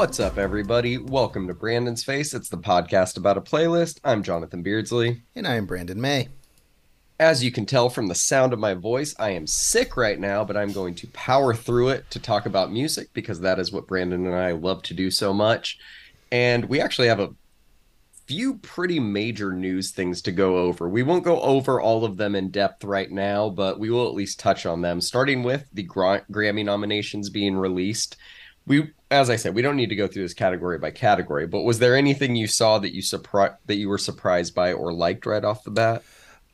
What's up, everybody? Welcome to Brandon's Face. It's the podcast about a playlist. I'm Jonathan Beardsley. And I am Brandon May. As you can tell from the sound of my voice, I am sick right now, but I'm going to power through it to talk about music because that is what Brandon and I love to do so much. And we actually have a few pretty major news things to go over. We won't go over all of them in depth right now, but we will at least touch on them, starting with the Gra- Grammy nominations being released. We, as I said, we don't need to go through this category by category. But was there anything you saw that you surprised that you were surprised by or liked right off the bat?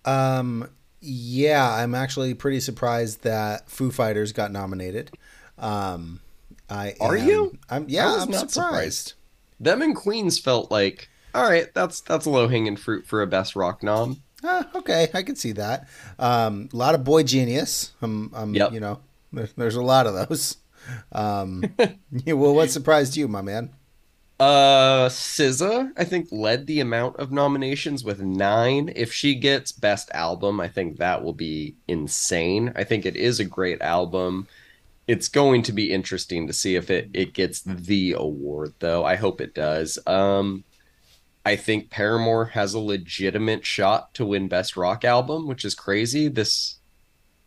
Um, yeah, I'm actually pretty surprised that Foo Fighters got nominated. Um, I are am, you? I'm yeah, I'm surprised. surprised. Them and Queens felt like all right, that's that's low hanging fruit for a best rock nom. Ah, okay, I can see that. Um, a lot of boy genius. Um, um yep. you know, there's a lot of those. Um, yeah, well, what surprised you, my man? Uh, SZA, I think led the amount of nominations with nine. If she gets best album, I think that will be insane. I think it is a great album. It's going to be interesting to see if it it gets the award, though. I hope it does. Um, I think Paramore has a legitimate shot to win Best Rock Album, which is crazy. This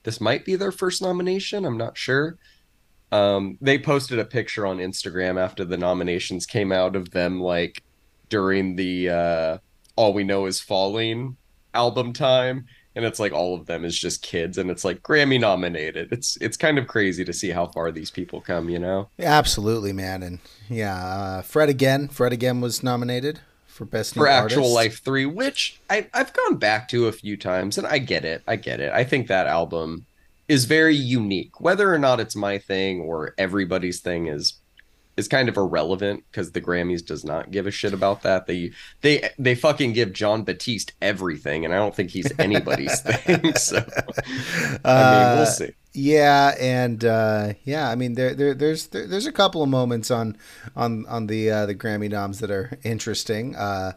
this might be their first nomination. I'm not sure. Um, they posted a picture on Instagram after the nominations came out of them like during the uh, All We Know Is Falling album time, and it's like all of them is just kids, and it's like Grammy nominated. It's it's kind of crazy to see how far these people come, you know? Absolutely, man, and yeah, uh, Fred again. Fred again was nominated for best for actual artist. life three which I, i've gone back to a few times and i get it i get it i think that album is very unique. Whether or not it's my thing or everybody's thing is is kind of irrelevant because the grammys does not give a shit about that. They they they fucking give jon batiste everything and i don't think he's anybody's thing so. I mean we'll uh, see. yeah, and uh, yeah, I mean there, there there's there, there's a couple of moments on on on the uh, the Grammy noms that are interesting. Uh,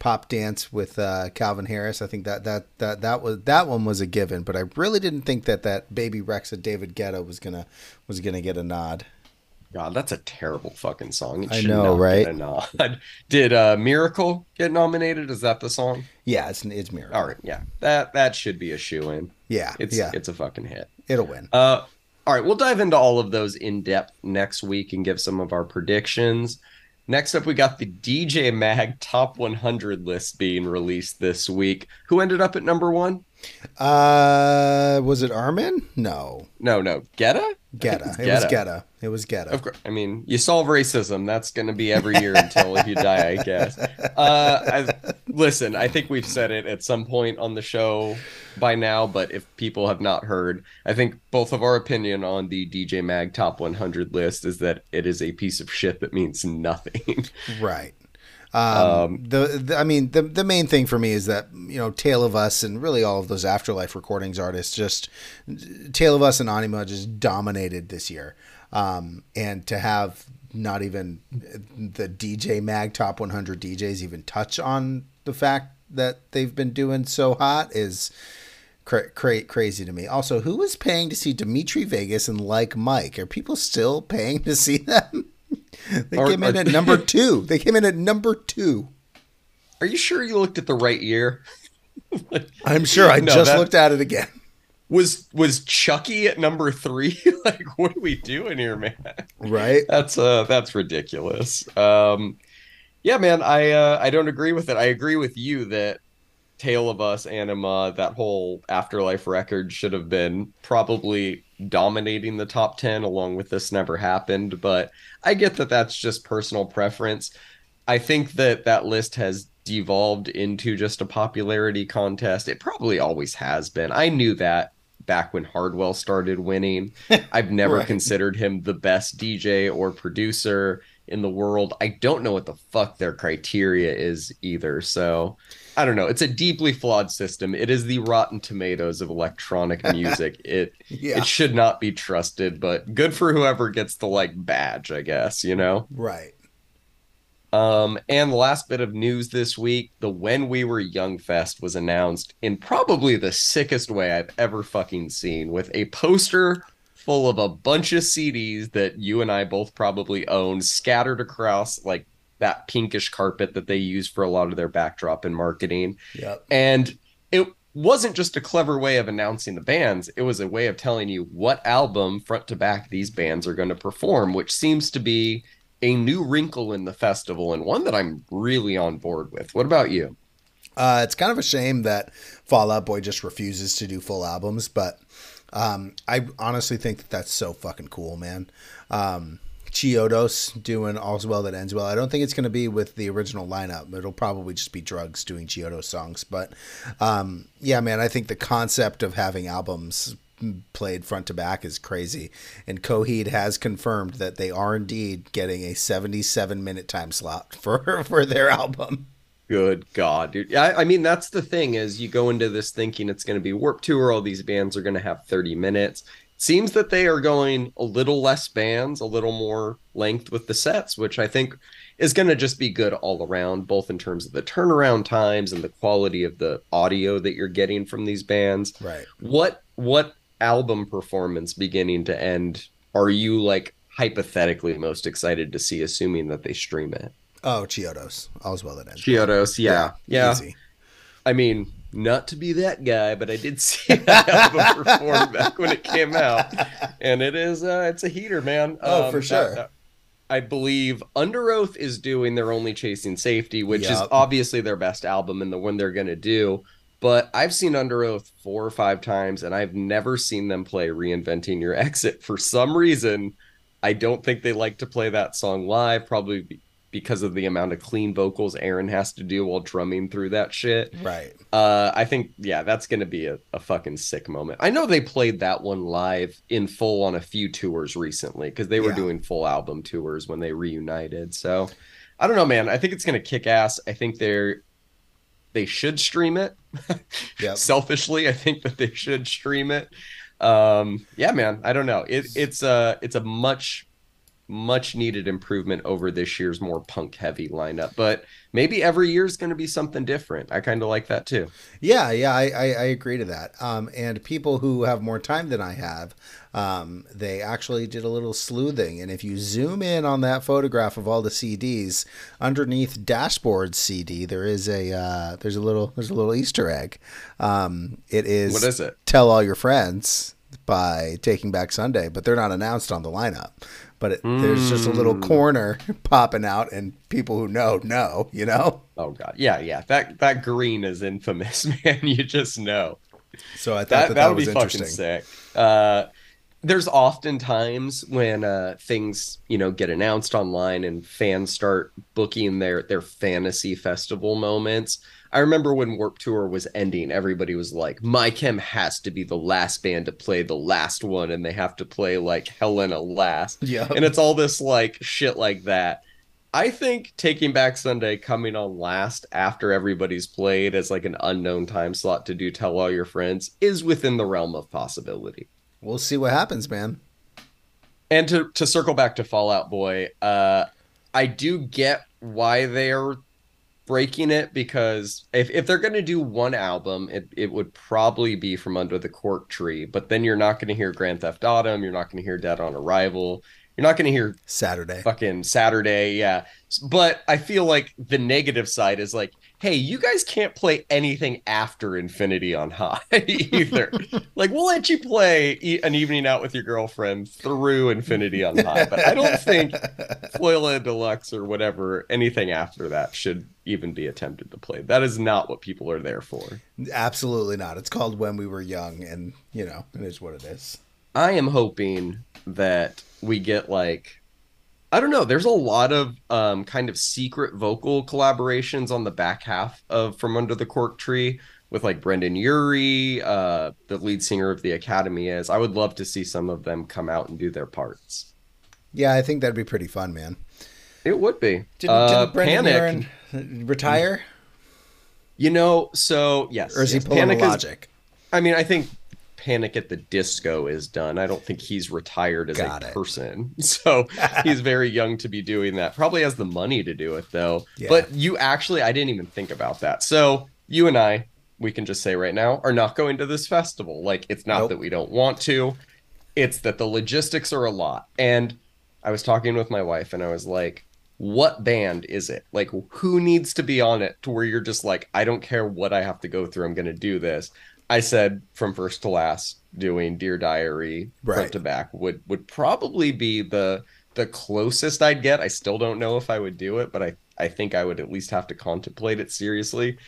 Pop dance with uh, Calvin Harris. I think that that that that was that one was a given, but I really didn't think that that Bebe Rexha David Guetta was gonna was gonna get a nod. God, that's a terrible fucking song. It I know, right? a nod. Did uh, "Miracle" get nominated? Is that the song? Yeah, it's it's "Miracle." All right, yeah, that that should be a shoe in. Yeah, it's yeah. it's a fucking hit. It'll win. Uh, all right, we'll dive into all of those in depth next week and give some of our predictions. Next up, we got the DJ Mag Top 100 list being released this week. Who ended up at number one? Uh, was it Armin? No, no, no. Guetta. Guetta. It was Guetta. It was Guetta. Of course. I mean, you solve racism. That's going to be every year until you die, I guess. Uh, I, listen, I think we've said it at some point on the show by now, but if people have not heard, I think both of our opinion on the DJ Mag Top 100 list is that it is a piece of shit that means nothing. Right. Um, um, the, the, I mean, the the main thing for me is that you know, Tale of Us and really all of those Afterlife recordings artists just Tale of Us and Anyma just dominated this year, um, and to have not even the DJ Mag Top 100 DJs even touch on the fact that they've been doing so hot is cra- cra- crazy to me. Also, who is paying to see Dimitri Vegas and Like Mike? Are people still paying to see them? They are, came in are, at number two. They came in at number two. Are you sure you looked at the right year? I'm sure. I no, just that, looked at it again. Was was Chucky at number three? like, what are we doing here, man? Right. That's uh, that's ridiculous. Um, yeah, man. I uh, I don't agree with it. I agree with you that Tale of Us, Anyma, that whole Afterlife record should have been probably dominating the top 10 along with This Never Happened. But I get that that's just personal preference. I think that that list has devolved into just a popularity contest. It probably always has been. I knew that back when Hardwell started winning. I've never right. considered him the best DJ or producer in the world. I don't know what the fuck their criteria is either. So I don't know. It's a deeply flawed system. It is the Rotten Tomatoes of electronic music. it yeah. it should not be trusted, but good for whoever gets the like badge, I guess, you know? Right. Um, and the last bit of news this week, the When We Were Young Fest was announced in probably the sickest way I've ever fucking seen with a poster full of a bunch of CDs that you and I both probably own, scattered across like that pinkish carpet that they use for a lot of their backdrop and marketing. Yep. And it wasn't just a clever way of announcing the bands, it was a way of telling you what album front to back these bands are going to perform, which seems to be a new wrinkle in the festival and one that I'm really on board with. What about you? Uh, it's kind of a shame that Fall Out Boy just refuses to do full albums, but um, I honestly think that that's so fucking cool, man. Um, Chiodos doing All's Well That Ends Well. I don't think it's going to be with the original lineup. It'll probably just be Drugs doing Chiodos songs. But um, yeah, man, I think the concept of having albums played front to back is crazy. And Coheed has confirmed that they are indeed getting a 77 minute time slot for, for their album. Good God, dude. I, I mean, that's the thing is you go into this thinking it's going to be Warp Tour. All these bands are going to have 30 minutes. Seems that they are going a little less bands, a little more length with the sets, which I think is going to just be good all around, both in terms of the turnaround times and the quality of the audio that you're getting from these bands. Right. What what album performance beginning to end are you like hypothetically most excited to see, assuming that they stream it? Oh, Chiodos. All's well that ends. Chiodos, yeah. Yeah. yeah. I mean, not to be that guy, but I did see that album perform back when it came out. And it is uh it's a heater, man. Oh, um, for sure. That, I believe Underoath is doing their only chasing safety, which yep. is obviously their best album and the one they're gonna do. But I've seen Underoath four or five times, and I've never seen them play Reinventing Your Exit. For some reason, I don't think they like to play that song live, probably because of the amount of clean vocals Aaron has to do while drumming through that shit. Right. Uh, I think, yeah, that's going to be a, a fucking sick moment. I know they played that one live in full on a few tours recently because they were yeah. doing full album tours when they reunited. So I don't know, man. I think it's going to kick ass. I think they're, they should stream it. yep. Selfishly, I think that they should stream it. Um, yeah, man. I don't know. It, it's a, it's a much much needed improvement over this year's more punk heavy lineup. But maybe every year is going to be something different. I kind of like that too. Yeah, yeah, I, I, I agree to that. Um, and people who have more time than I have, um, they actually did a little sleuthing. And if you zoom in on that photograph of all the CDs underneath Dashboard CD, there is a uh, there's a little there's a little Easter egg. Um, it is what is it? Tell all your friends by Taking Back Sunday, but they're not announced on the lineup but it, mm. there's just a little hmm. corner popping out, and people who know know, you know. Oh god, yeah, yeah. That that green is infamous, man. You just know. So I thought that, that, that, would be fucking sick. Uh, there's often times when uh, things you know get announced online and fans start booking their their fantasy festival moments I remember when Warp Tour was ending, everybody was like, My Chem has to be the last band to play the last one, and they have to play like Helena last. Yeah. And it's all this like shit like that. I think Taking Back Sunday coming on last after everybody's played as like an unknown time slot to do Tell All Your Friends is within the realm of possibility. We'll see what happens, man. And to to circle back to Fallout Boy, uh I do get why they're breaking it because if, if they're going to do one album, it, it would probably be from Under the Cork Tree. But then you're not going to hear Grand Theft Autumn. You're not going to hear Dead on Arrival. You're not going to hear Saturday. Fucking Saturday. Yeah. But I feel like the negative side is like, hey, you guys can't play anything after Infinity on High either. like, we'll let you play e- an evening out with your girlfriend through Infinity on High, but I don't think Folie à Deux or whatever, anything after that should even be attempted to play. That is not what people are there for. Absolutely not. It's called When We Were Young, and, you know, it is what it is. I am hoping that we get like I don't know. There's a lot of um, kind of secret vocal collaborations on the back half of From Under the Cork Tree with like Brendon Urie, uh, the lead singer of the Academy is. I would love to see some of them come out and do their parts. Yeah, I think that'd be pretty fun, man. It would be. Didn't, uh, didn't Brendon Panic retire? You know, so yes. Or is yes, he pulling Panic logic? Is, I mean, I think Panic at the Disco is done. I don't think he's retired as Got a it. person. So he's very young to be doing that. Probably has the money to do it though. Yeah. But you actually I didn't even think about that. So you and I, we can just say right now, are not going to this festival. Like it's not nope. that we don't want to. It's that the logistics are a lot. And I was talking with my wife and I was like, what band is it? Like, who needs to be on it to where you're just like, I don't care what I have to go through, I'm going to do this. I said from first to last, doing Dear Diary right. front to back would would probably be the the closest I'd get. I still don't know if I would do it, but I I think I would at least have to contemplate it seriously.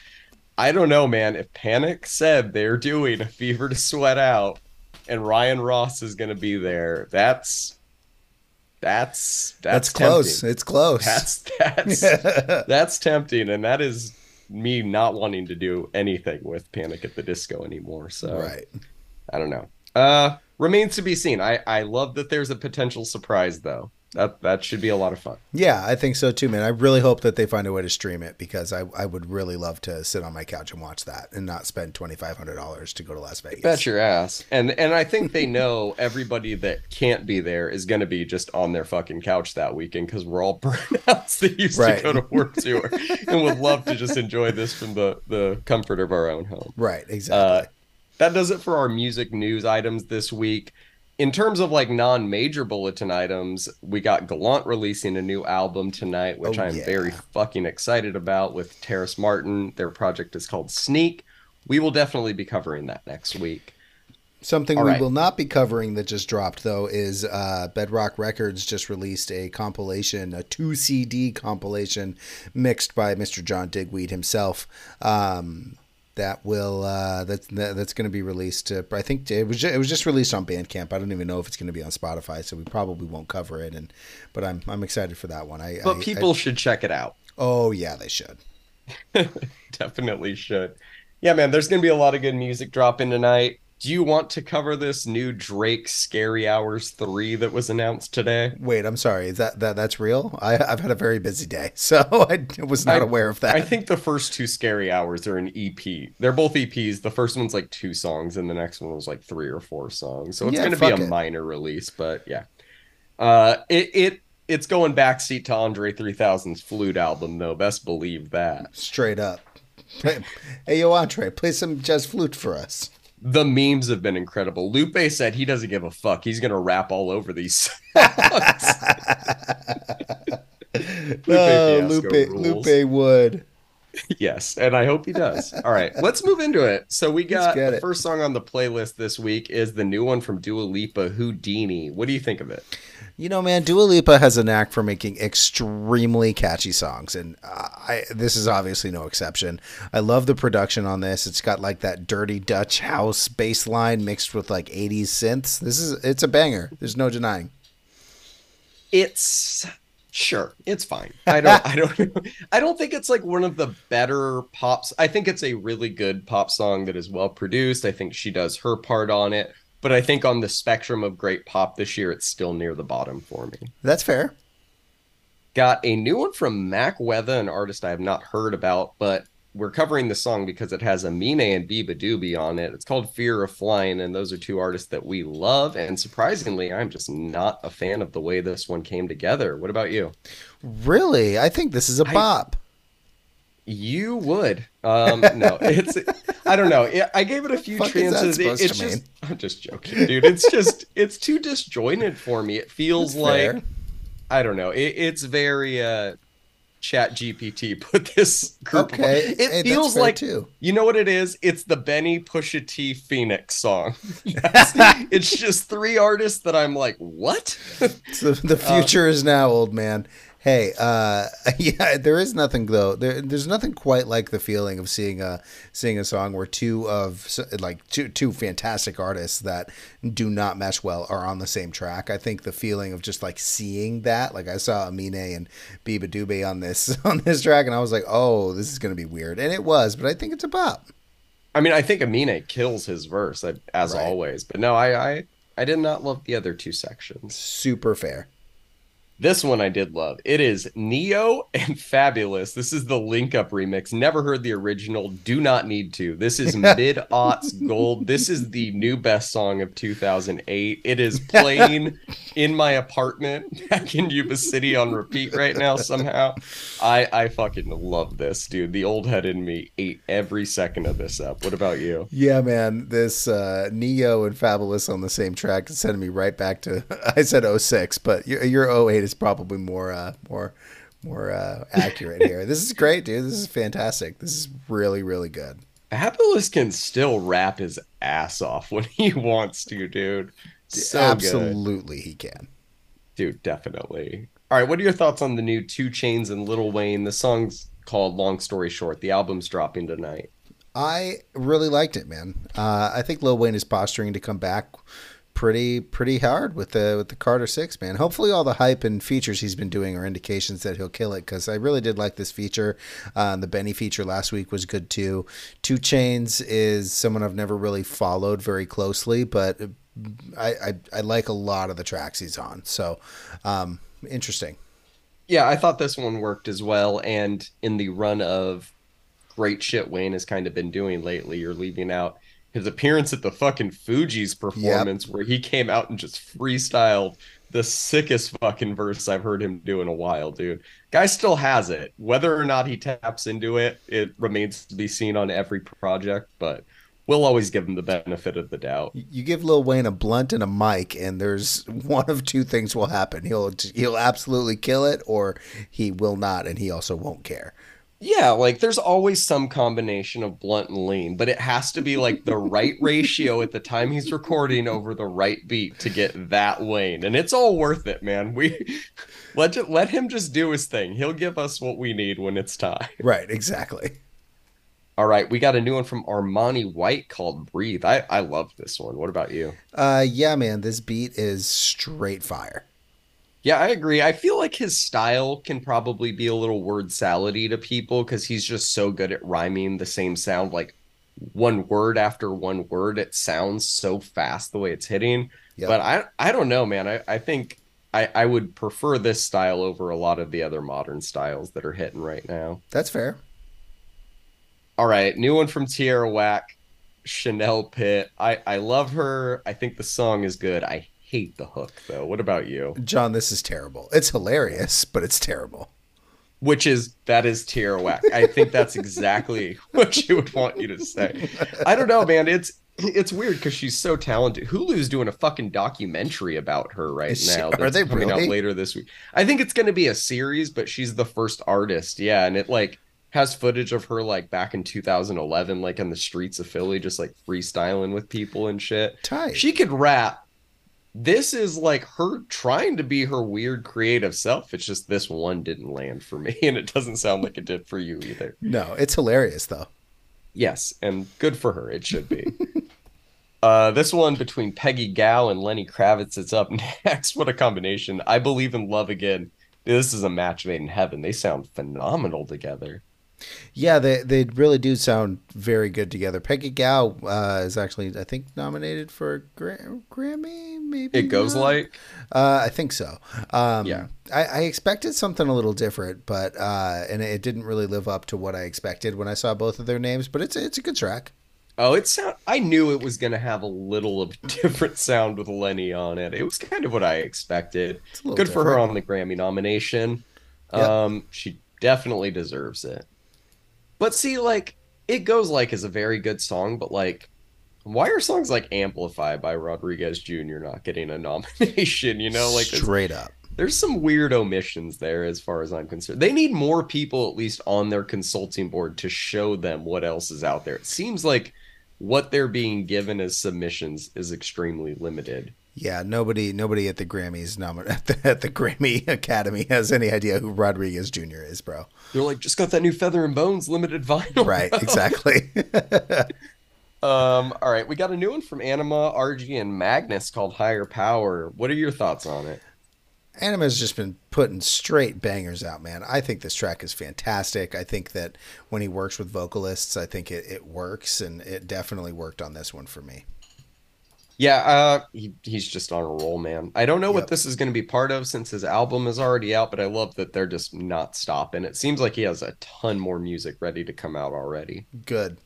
I don't know, man. If Panic said they're doing a Fever to Sweat Out and Ryan Ross is going to be there, that's that's that's, that's close. It's close. That's that's that's tempting, and that is me not wanting to do anything with Panic at the Disco anymore. So right, I don't know. Uh, remains to be seen. I I love that there's a potential surprise though that that should be a lot of fun. Yeah, I think so too, man. I really hope that they find a way to stream it because I, I would really love to sit on my couch and watch that and not spend twenty five hundred dollars to go to Las Vegas. Bet your ass. And and I think they know everybody that can't be there is going to be just on their fucking couch that weekend because we're all burnouts that used right. to go to Warp Tour and would love to just enjoy this from the the comfort of our own home. Right. Exactly. Uh, that does it for our music news items this week in terms of like non-major bulletin items, we got Gallant releasing a new album tonight, which oh, I'm yeah. very fucking excited about with Terrace Martin. Their project is called Sneak. We will definitely be covering that next week. Something All we right. will not be covering that just dropped though is uh, Bedrock Records just released a compilation, a two CD compilation mixed by Mr. John Digweed himself. Um, that will uh, that's that's going to be released. To, I think it was just, it was just released on Bandcamp. I don't even know if it's going to be on Spotify, so we probably won't cover it. And but I'm I'm excited for that one. I but I, people I, should check it out. Oh yeah, they should. Definitely should. Yeah, man. There's going to be a lot of good music dropping tonight do you want to cover this new Drake Scary Hours 3 that was announced today? Wait, I'm sorry. Is that, that that's real? I, have had a very busy day, so I was not I, aware of that. I think the first two Scary Hours are an EP. They're both EPs. The first one's like two songs, and the next one was like three or four songs. So it's yeah, going to be a it. minor release, but yeah. Uh, it, it it's going backseat to Andre 3000's flute album, though. Best believe that. Straight up. Hey, yo, Andre, play some jazz flute for us the memes have been incredible. Lupe said he doesn't give a fuck. He's gonna rap all over these. Lupe, oh, Lupe, Lupe would. yes, and I hope he does. All right, let's move into it. So we got the first song on the playlist this week is the new one from Dua Lipa, Houdini. What do you think of it? You know, man, Dua Lipa has a knack for making extremely catchy songs, and uh, I, this is obviously no exception. I love the production on this. It's got like that dirty Dutch house bass line mixed with like 80s synths. This is it's a banger. There's no denying. It's sure it's fine. I don't I don't I don't think it's like one of the better pops. I think it's a really good pop song that is well produced. I think she does her part on it but I think on the spectrum of great pop this year, it's still near the bottom for me. That's fair. Got a new one from Mac Weather, an artist I have not heard about, but we're covering the song because it has Amine and beabadoobee on it. It's called Fear of Flying, and those are two artists that we love. And surprisingly, I'm just not a fan of the way this one came together. What about you? Really? I think this is a bop. You would. Um, no, it's. I don't know. I gave it a few chances. It, it's just. Mean? I'm just joking, dude. It's just. it's too disjointed for me. It feels That's like. Fair. I don't know. It, it's very. uh Chat GPT put this group. Okay, it hey, feels like too. You know what it is? It's the Benny Pusha T Phoenix song. it's just three artists that I'm like, what? so the future uh, is now, old man. Hey, uh, yeah, there is nothing though. There, there's nothing quite like the feeling of seeing a seeing a song where two of like two two fantastic artists that do not mesh well are on the same track. I think the feeling of just like seeing that, like I saw Amine and beabadoobee on this on this track, and I was like, oh, this is gonna be weird, and it was, but I think it's a pop. I mean, I think Amine kills his verse as right. always, but no, I, I I did not love the other two sections. Super fair. This one I did love. It is Ne-Yo and Fabolous. This is the link up remix. Never heard the original. Do not need to. This is mid aughts gold. This is the new best song of 2008. It is playing in my apartment back in Yuba City on repeat right now somehow. I I fucking love this, dude. The old head in me ate every second of this up. What about you? Yeah, man. This uh, Ne-Yo and Fabolous on the same track is sending me right back to I said 06, but your, your 08 is probably more uh, more more uh, accurate here. this is great, dude. This is fantastic. This is really really good. Fabolous can still rap his ass off when he wants to, dude. So Absolutely, good. he can. Dude, definitely. All right, what are your thoughts on the new 2 Chainz and Lil Wayne? The song's called Long Story Short. The album's dropping tonight. I really liked it, man. Uh, I think Lil Wayne is posturing to come back pretty pretty hard with the with the Carter Six man. Hopefully, all the hype and features he's been doing are indications that he'll kill it. Because I really did like this feature. Uh, the Benny feature last week was good too. 2 Chainz is someone I've never really followed very closely, but I I, I like a lot of the tracks he's on. So um, interesting. Yeah, I thought this one worked as well. And in the run of great shit Wayne has kind of been doing lately, you're leaving out his appearance at the fucking Fugees performance yep. where he came out and just freestyled the sickest fucking verse I've heard him do in a while, dude. Guy still has it. Whether or not he taps into it, it remains to be seen on every project, but we'll always give him the benefit of the doubt. You give Lil Wayne a blunt and a mic, and there's one of two things will happen. He'll he'll absolutely kill it, or he will not, and he also won't care. Yeah, like there's always some combination of blunt and lean, but it has to be like the right ratio at the time he's recording over the right beat to get that Wayne. And it's all worth it, man. We let let him just do his thing. He'll give us what we need when it's time. Right, exactly. All right, we got a new one from Armani White called Breathe. I I love this one. What about you? Uh yeah, man, this beat is straight fire. Yeah, I agree. I feel like his style can probably be a little word salady to people because he's just so good at rhyming the same sound, like one word after one word. It sounds so fast the way it's hitting. Yep. But I I don't know, man. I, I think I, I would prefer this style over a lot of the other modern styles that are hitting right now. That's fair. All right, new one from Tierra Whack, Chanel Pitt. I I love her. I think the song is good. I hate the hook though. What about you? John, this is terrible. It's hilarious, but it's terrible. Which is that is Tierra Whack. I think that's exactly what she would want you to say. I don't know, man. It's it's weird because she's so talented. Hulu's doing a fucking documentary about her right now. Are they coming really? out later this week? I think it's going to be a series, but she's the first artist. Yeah, and it like has footage of her like back in 2011, like in the streets of Philly, just like freestyling with people and shit. Tight. She could rap, this is like her trying to be her weird creative self. It's just this one didn't land for me, and it doesn't sound like it did for you either. No, it's hilarious though. Yes, and good for her. It should be. uh, this one between Peggy Gou and Lenny Kravitz is up next. What a combination! I believe in love again. This is a match made in heaven. They sound phenomenal together. Yeah, they they really do sound very good together. Peggy Gou uh, is actually, I think, nominated for a Gra- Grammy. Maybe it goes not. like. Uh, I think so. Um, yeah, I, I, expected something a little different, but uh, and it didn't really live up to what I expected when I saw both of their names. But it's it's a good track. Oh, it sound. I knew it was gonna have a little of different sound with Lenny on it. It was kind of what I expected. Good different. for her on the Grammy nomination. Yep. Um, she definitely deserves it. But see, like, it goes like is a very good song, but like, why are songs like Amplify by Rodriguez Jr. not getting a nomination? You know, like straight up. There's some weird omissions there as far as I'm concerned. They need more people at least on their consulting board to show them what else is out there. It seems like what they're being given as submissions is extremely limited. Yeah, nobody nobody at the Grammys nomin- at the, at the Grammy Academy has any idea who Rodriguez Jr. is, bro. They're like, just got that new Feather and Bones limited vinyl. Right, bro. exactly. um, all right, we got a new one from Anyma, RG, and Magnus called Higher Power. What are your thoughts on it? Anyma's just been putting straight bangers out, man. I think this track is fantastic. I think that when he works with vocalists, I think it, it works, and it definitely worked on this one for me. Yeah, uh, he, he's just on a roll, man. I don't know Yep. what this is going to be part of since his album is already out, but I love that they're just not stopping. It seems like he has a ton more music ready to come out already. Good.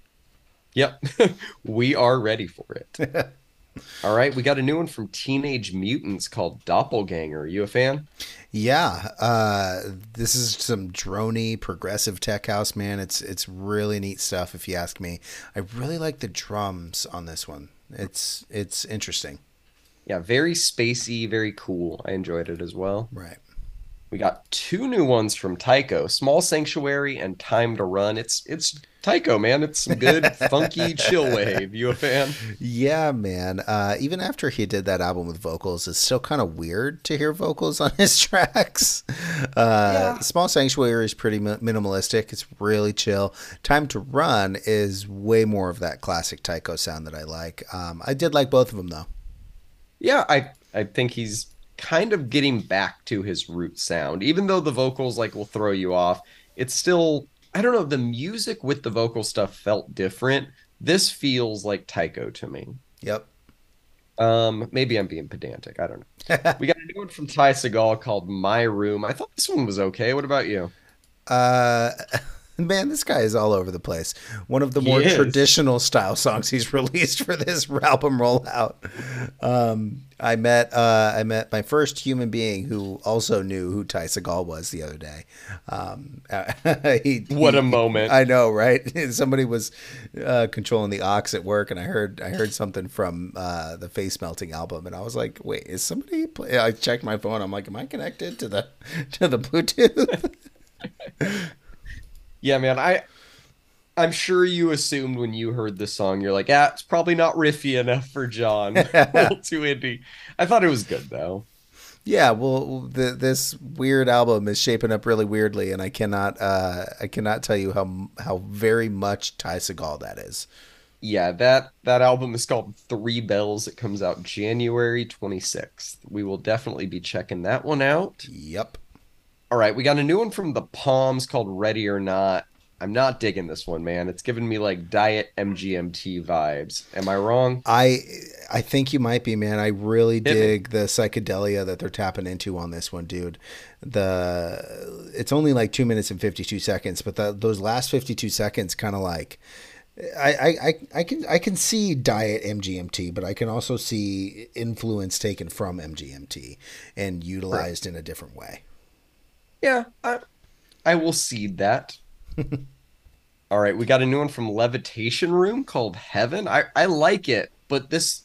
Yep, we are ready for it. All right, we got a new one from Teenage Mutants called Doppelganger. Are You a fan? Yeah, uh, this is some drony progressive tech house, man. It's it's really neat stuff, if you ask me. I really like the drums on this one. It's it's interesting. Yeah, very spacey, very cool. I enjoyed it as well. Right. We got two new ones from Tycho, Small Sanctuary and Time to Run. It's it's Tycho, man. It's some good funky chill wave. You a fan? Yeah, man. Uh, even after he did that album with vocals, it's still kind of weird to hear vocals on his tracks. Uh, Yeah. Small Sanctuary is pretty mi- minimalistic. It's really chill. Time to Run is way more of that classic Tycho sound that I like. Um, I did like both of them though. Yeah, I I think he's kind of getting back to his root sound. Even though the vocals like will throw you off, it's still I don't know, the music with the vocal stuff felt different. This feels like Tycho to me. Yep. Um, maybe I'm being pedantic. I don't know. We got a new one from Ty Segall called My Room. I thought this one was okay. What about you? Uh, man, this guy is all over the place. One of the He more is. traditional style songs he's released for this album rollout. Um, I met uh, I met my first human being who also knew who Ty Segall was the other day. Um, he, What a he- moment. I know, right? Somebody was uh, controlling the aux at work, and I heard I heard something from uh, the Face Melting album, and I was like, "Wait, is somebody?" Play? I checked my phone. I'm like, "Am I connected to the to the Bluetooth?" Yeah, man. I I'm sure you assumed when you heard the song, you're like, ah, it's probably not riffy enough for John. a little too indie. I thought it was good though. Yeah, well, the, this weird album is shaping up really weirdly, and I cannot, uh, I cannot tell you how how very much Ty Segall that is. Yeah, that that album is called Three Bells. It comes out January 26th. We will definitely be checking that one out. Yep. All right, we got a new one from the Palms called Ready or Not. I'm not digging this one, man. It's giving me like diet MGMT vibes. Am I wrong? I I think you might be, man. I really Hit me. dig the psychedelia that they're tapping into on this one, dude. The it's only like two minutes and fifty two seconds, but the, those last fifty two seconds kind of like. I, I, I, I can I can see diet MGMT, but I can also see influence taken from MGMT and utilized in a different way. Yeah, I, I will cede that. All right, we got a new one from Levitation Room called Heaven. I, I like it, but this,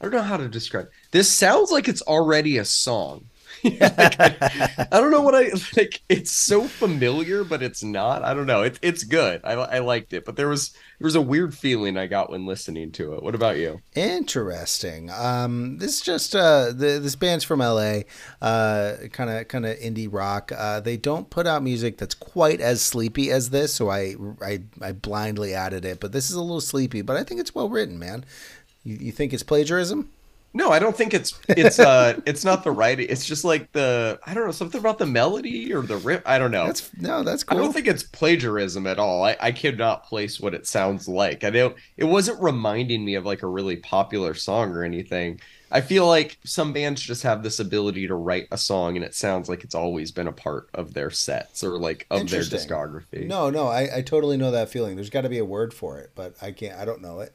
I don't know how to describe. This sounds like it's already a song. Like, I don't know what I like. It's so familiar, but it's not. I don't know. It's it's good. I I liked it, but there was there was a weird feeling I got when listening to it. What about you? Interesting. Um, this is just uh, the, this band's from LA, Uh kind of kind of indie rock. Uh, they don't put out music that's quite as sleepy as this, so I, I I blindly added it. But this is a little sleepy, but I think it's well written, man. You, you think it's plagiarism? No, I don't think it's it's uh it's not the writing. It's just like the I don't know something about the melody or the rip. I don't know. That's no, that's I don't think it's plagiarism at all. I, I cannot place what it sounds like. I don't. It wasn't reminding me of like a really popular song or anything. I feel like some bands just have this ability to write a song and it sounds like it's always been a part of their sets or like of their discography. no, no, I, I totally know that feeling. There's got to be a word for it, but I can't. I don't know it.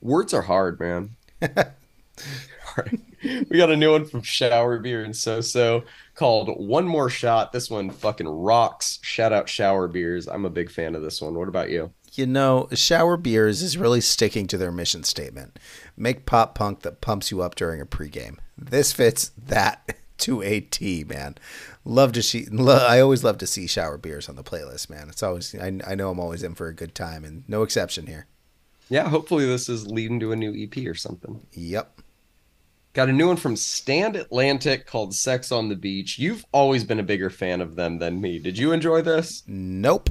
Words are hard, man. All right. We got a new one from Shower Beer and So So called One More Shot. This one fucking rocks. Shout out Shower Beers. I'm a big fan of this one. What about you? You know, Shower Beers is really sticking to their mission statement. Make pop punk that pumps you up during a pregame. This fits that to a T, man. Love to see. Lo- I always love to see Shower Beers on the playlist, man. It's always. I, I know I'm always in for a good time, and no exception here. Yeah, hopefully this is leading to a new EP or something. Yep. Got a new one from Stand Atlantic called Sex on the Beach. You've always been a bigger fan of them than me. Did you enjoy this? Nope.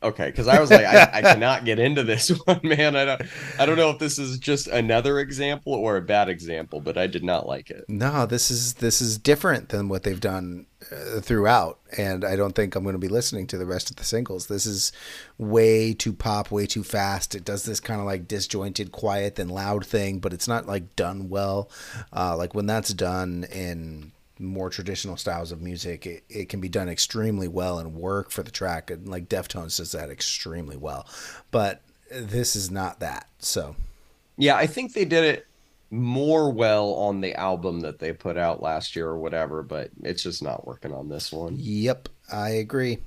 Okay, because I was like, I, I, cannot get into this one, man. I don't, I don't know if this is just another example or a bad example, but I did not like it. No, this is this is different than what they've done uh, throughout, and I don't think I'm going to be listening to the rest of the singles. This is way too pop, way too fast. It does this kind of like disjointed, quiet, then loud thing, but it's not like done well. Uh, like when that's done in more traditional styles of music, it, it can be done extremely well and work for the track. And like Deftones does that extremely well. But this is not that. So, yeah, I think they did it more well on the album that they put out last year or whatever, but it's just not working on this one. Yep, I agree.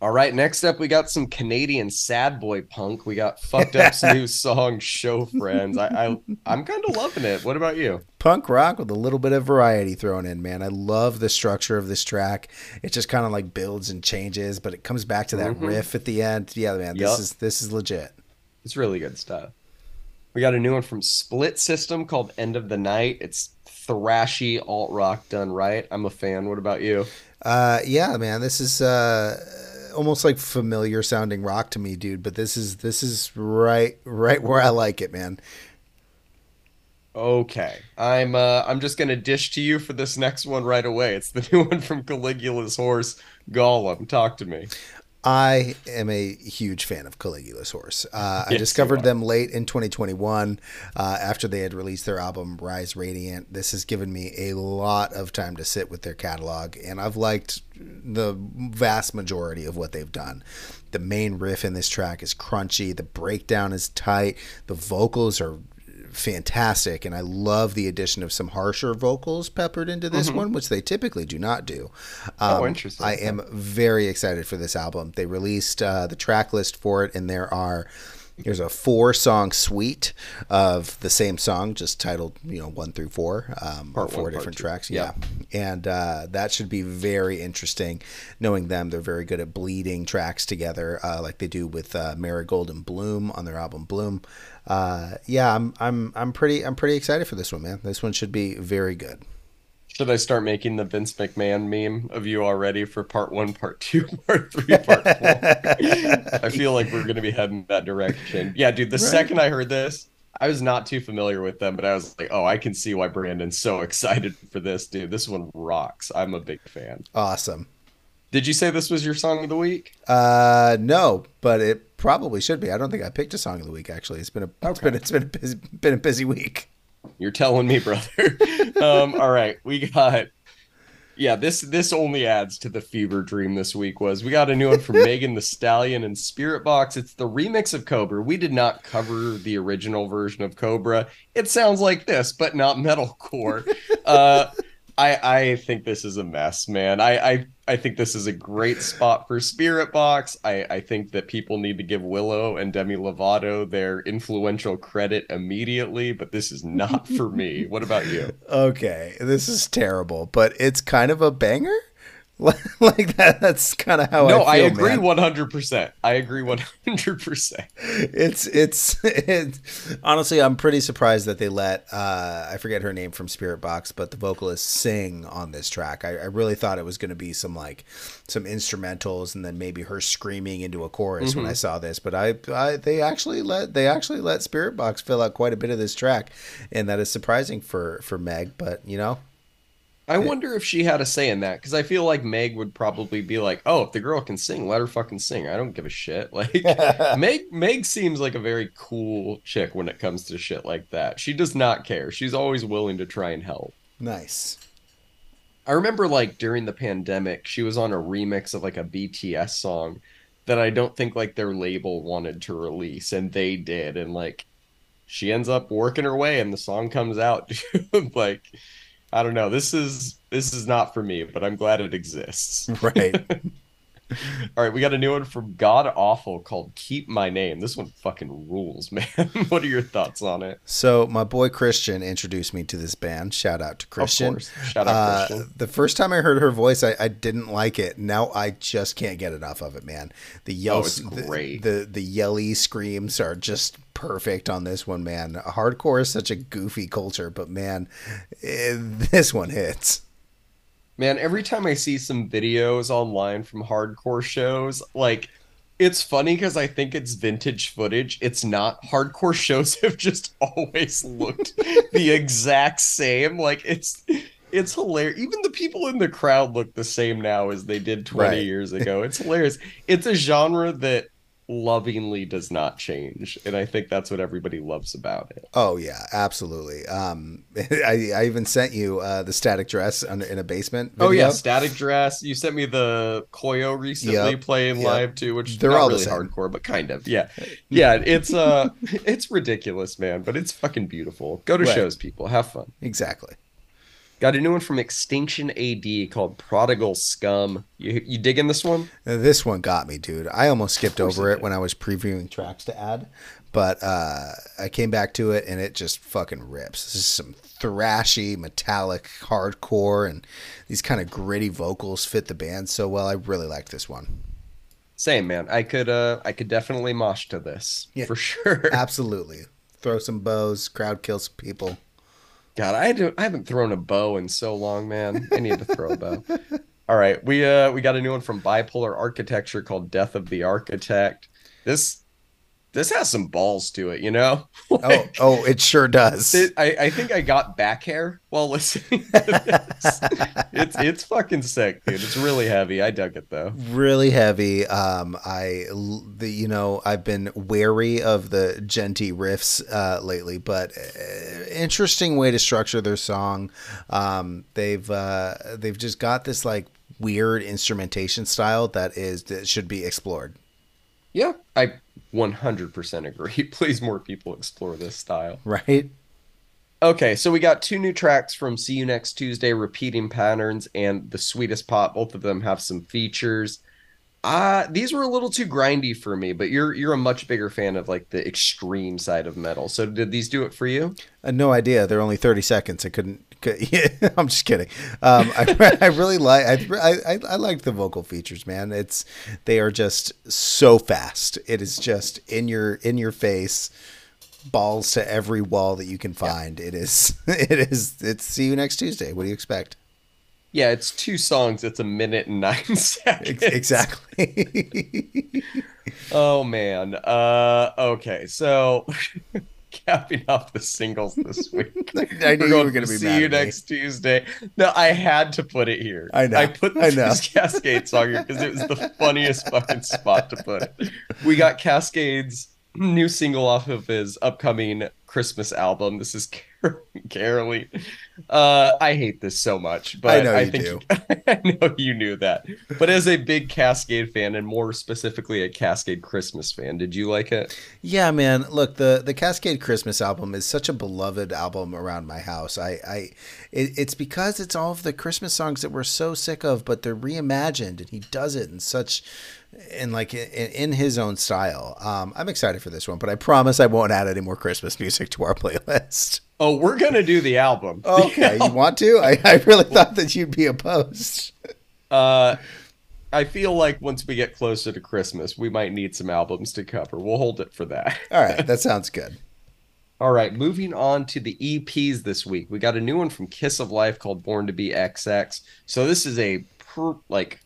All right, next up we got some Canadian sad boy punk. We got fucked up's new song "Show Friends." I, I I'm kind of loving it. What about you? Punk rock with a little bit of variety thrown in, man. I love the structure of this track. It just kind of like builds and changes, but it comes back to that mm-hmm. riff at the end. Yeah, man, this yep. is this is legit. It's really good stuff. We got a new one from Split System called "End of the Night." It's thrashy alt rock done right. I'm a fan. What about you? Uh, yeah, man, this is uh almost like familiar sounding rock to me, dude. But this is this is right right where I like it, man. Okay, I'm uh, I'm just gonna dish to you for this next one right away. It's the new one from Caligula's Horse, Golem. Talk to me. I am a huge fan of Caligula's Horse. Uh, yes, I discovered them late in 2021 uh, after they had released their album Rise Radiant. This has given me a lot of time to sit with their catalog, and I've liked the vast majority of what they've done. The main riff in this track is crunchy, the breakdown is tight, the vocals are fantastic, and I love the addition of some harsher vocals peppered into this mm-hmm. one, which they typically do not do. Oh, um, oh, interesting. I am very excited for this album. They released uh, the track list for it, and there are there's a four song suite of the same song, just titled, you know, one through four, um, part four one, different tracks. Yeah. yeah. And uh, that should be very interesting. Knowing them, they're very good at bleeding tracks together, uh, like they do with uh, Marigold and Bloom on their album Bloom. Uh, yeah, I'm, I'm, I'm pretty, I'm pretty excited for this one, man. This one should be very good. Should I start making the Vince McMahon meme of you already for part one, part two, part three, part four? I feel like we're going to be heading that direction. Yeah, dude, the right. second I heard this, I was not too familiar with them, but I was like, oh, I can see why Brandon's so excited for this, dude. This one rocks. I'm a big fan. Awesome. Did you say this was your song of the week? Uh, no, but it probably should be. I don't think I picked a song of the week. Actually, it's been a okay. it's been it's been a busy, been a busy week. You're telling me, brother. um, all right, we got. Yeah, this this only adds to the fever dream this week was we got a new one from Megan the Stallion and Spirit Box. It's the remix of Cobra. We did not cover the original version of Cobra. It sounds like this, but not metalcore. Uh, I I think this is a mess, man. I I, I think this is a great spot for Spiritbox. I I think that people need to give Willow and Demi Lovato their influential credit immediately, but this is not for me. What about you? Okay, this is terrible, but it's kind of a banger. like that that's kind of how no i, feel, I agree 100% i agree 100% it's it's it's honestly i'm pretty surprised that they let uh i forget her name from Spirit Box, but the vocalist sing on this track. I, I really thought it was going to be some like some instrumentals and then maybe her screaming into a chorus mm-hmm. when i saw this but I, I they actually let they actually let Spirit Box fill out quite a bit of this track and that is surprising for for meg but you know I wonder if she had a say in that because I feel like Meg would probably be like, "Oh, if the girl can sing, let her fucking sing. I don't give a shit." Like Meg, Meg seems like a very cool chick when it comes to shit like that. She does not care. She's always willing to try and help. Nice. I remember like during the pandemic, she was on a remix of like a BTS song that I don't think like their label wanted to release, and they did, and like she ends up working her way, and the song comes out, like I don't know. This is this is not for me, but I'm glad it exists. Right. All right, we got a new one from God Awful called "Keep My Name." This one fucking rules, man. what are your thoughts on it? So my boy Christian introduced me to this band. Shout out to Christian. Of course. Shout out uh, Christian. The first time I heard her voice, I, I, didn't like it. Now I just can't get enough of it, man. The yell, oh, great. The, the the yelly screams are just perfect on this one, man. Hardcore is such a goofy culture, but man, it, eh, this one hits. Man, every time I see some videos online from hardcore shows, like it's funny because I think it's vintage footage. It's not. Hardcore shows have just always looked the exact same. Like it's it's hilarious. Even the people in the crowd look the same now as they did 20 right. years ago. It's hilarious. It's a genre that lovingly does not change and i think that's what everybody loves about it oh yeah absolutely um i, I even sent you uh the static dress in a basement video. oh yeah static dress you sent me the koyo recently yep. playing yep. live too which they're all really the hardcore but kind of yeah yeah it's uh it's ridiculous man but it's fucking beautiful go to right. shows people have fun exactly Got a new one from Extinction AD called Prodigal Scum. You you digging this one? Uh, this one got me, dude. I almost skipped over it when I was previewing tracks to add, but uh, I came back to it and it just fucking rips. This is some thrashy, metallic, hardcore, and these kind of gritty vocals fit the band so well. I really liked this one. Same man. I could uh I could definitely mosh to this yeah, for sure. Absolutely. Throw some bows, crowd kill some people. God, I do, I haven't thrown a bow in so long, man. I need to throw a bow. All right, we uh we got a new one from Bipolar Architecture called Death of the Architect. This this has some balls to it, you know? like, oh, oh, it sure does. It, I, I think I got back hair while listening to this. it's it's fucking sick, dude. It's really heavy. I dug it though. Really heavy. Um, I the you know I've been wary of the djenty riffs uh, lately, but uh, interesting way to structure their song. Um, they've uh, they've just got this like weird instrumentation style that is that should be explored. Yeah, I 100% agree. Please, more people explore this style. Right. Okay, so we got two new tracks from See You Next Tuesday, Repeating Patterns, and The Sweetest Pot. Both of them have some features. Uh, these were a little too grindy for me, but you're you're a much bigger fan of like the extreme side of metal. So did these do it for you? Uh, no idea. They're only 30 seconds. I couldn't yeah, I'm just kidding. Um, I, I really like. I, I I liked the vocal features, man. It's they are just so fast. It is just in your in your face, balls to every wall that you can find. Yeah. It is. It is. It's see you next Tuesday. What do you expect? Yeah, it's two songs. It's a minute and nine seconds. Exactly. oh man. Uh, okay, so capping off the singles this week. I knew you were going to be see you next me. Tuesday. No, I had to put it here. I know. I put I know. this Kaskade song here because it was the funniest fucking spot to put it. We got Kaskade's new single off of his upcoming Christmas album. This is Caroline. Uh, I hate this so much, but I, know I you think do. I know you knew that. But as a big Kaskade fan, and more specifically a Kaskade Christmas fan, did you like it? Yeah, man. Look, the the Kaskade Christmas album is such a beloved album around my house. I, I it, it's because it's all of the Christmas songs that we're so sick of, but they're reimagined, and he does it in such and like in, in his own style. Um, I'm excited for this one, but I promise I won't add any more Christmas music to our playlist. Oh, we're gonna do the album. Okay, you want to? I, I really thought that you'd be opposed. Uh, I feel like once we get closer to Christmas, we might need some albums to cover. We'll hold it for that. All right, that sounds good. All right, moving on to the EPs this week. We got a new one from Kiss of Life called Born to Be XX. So this is a per, like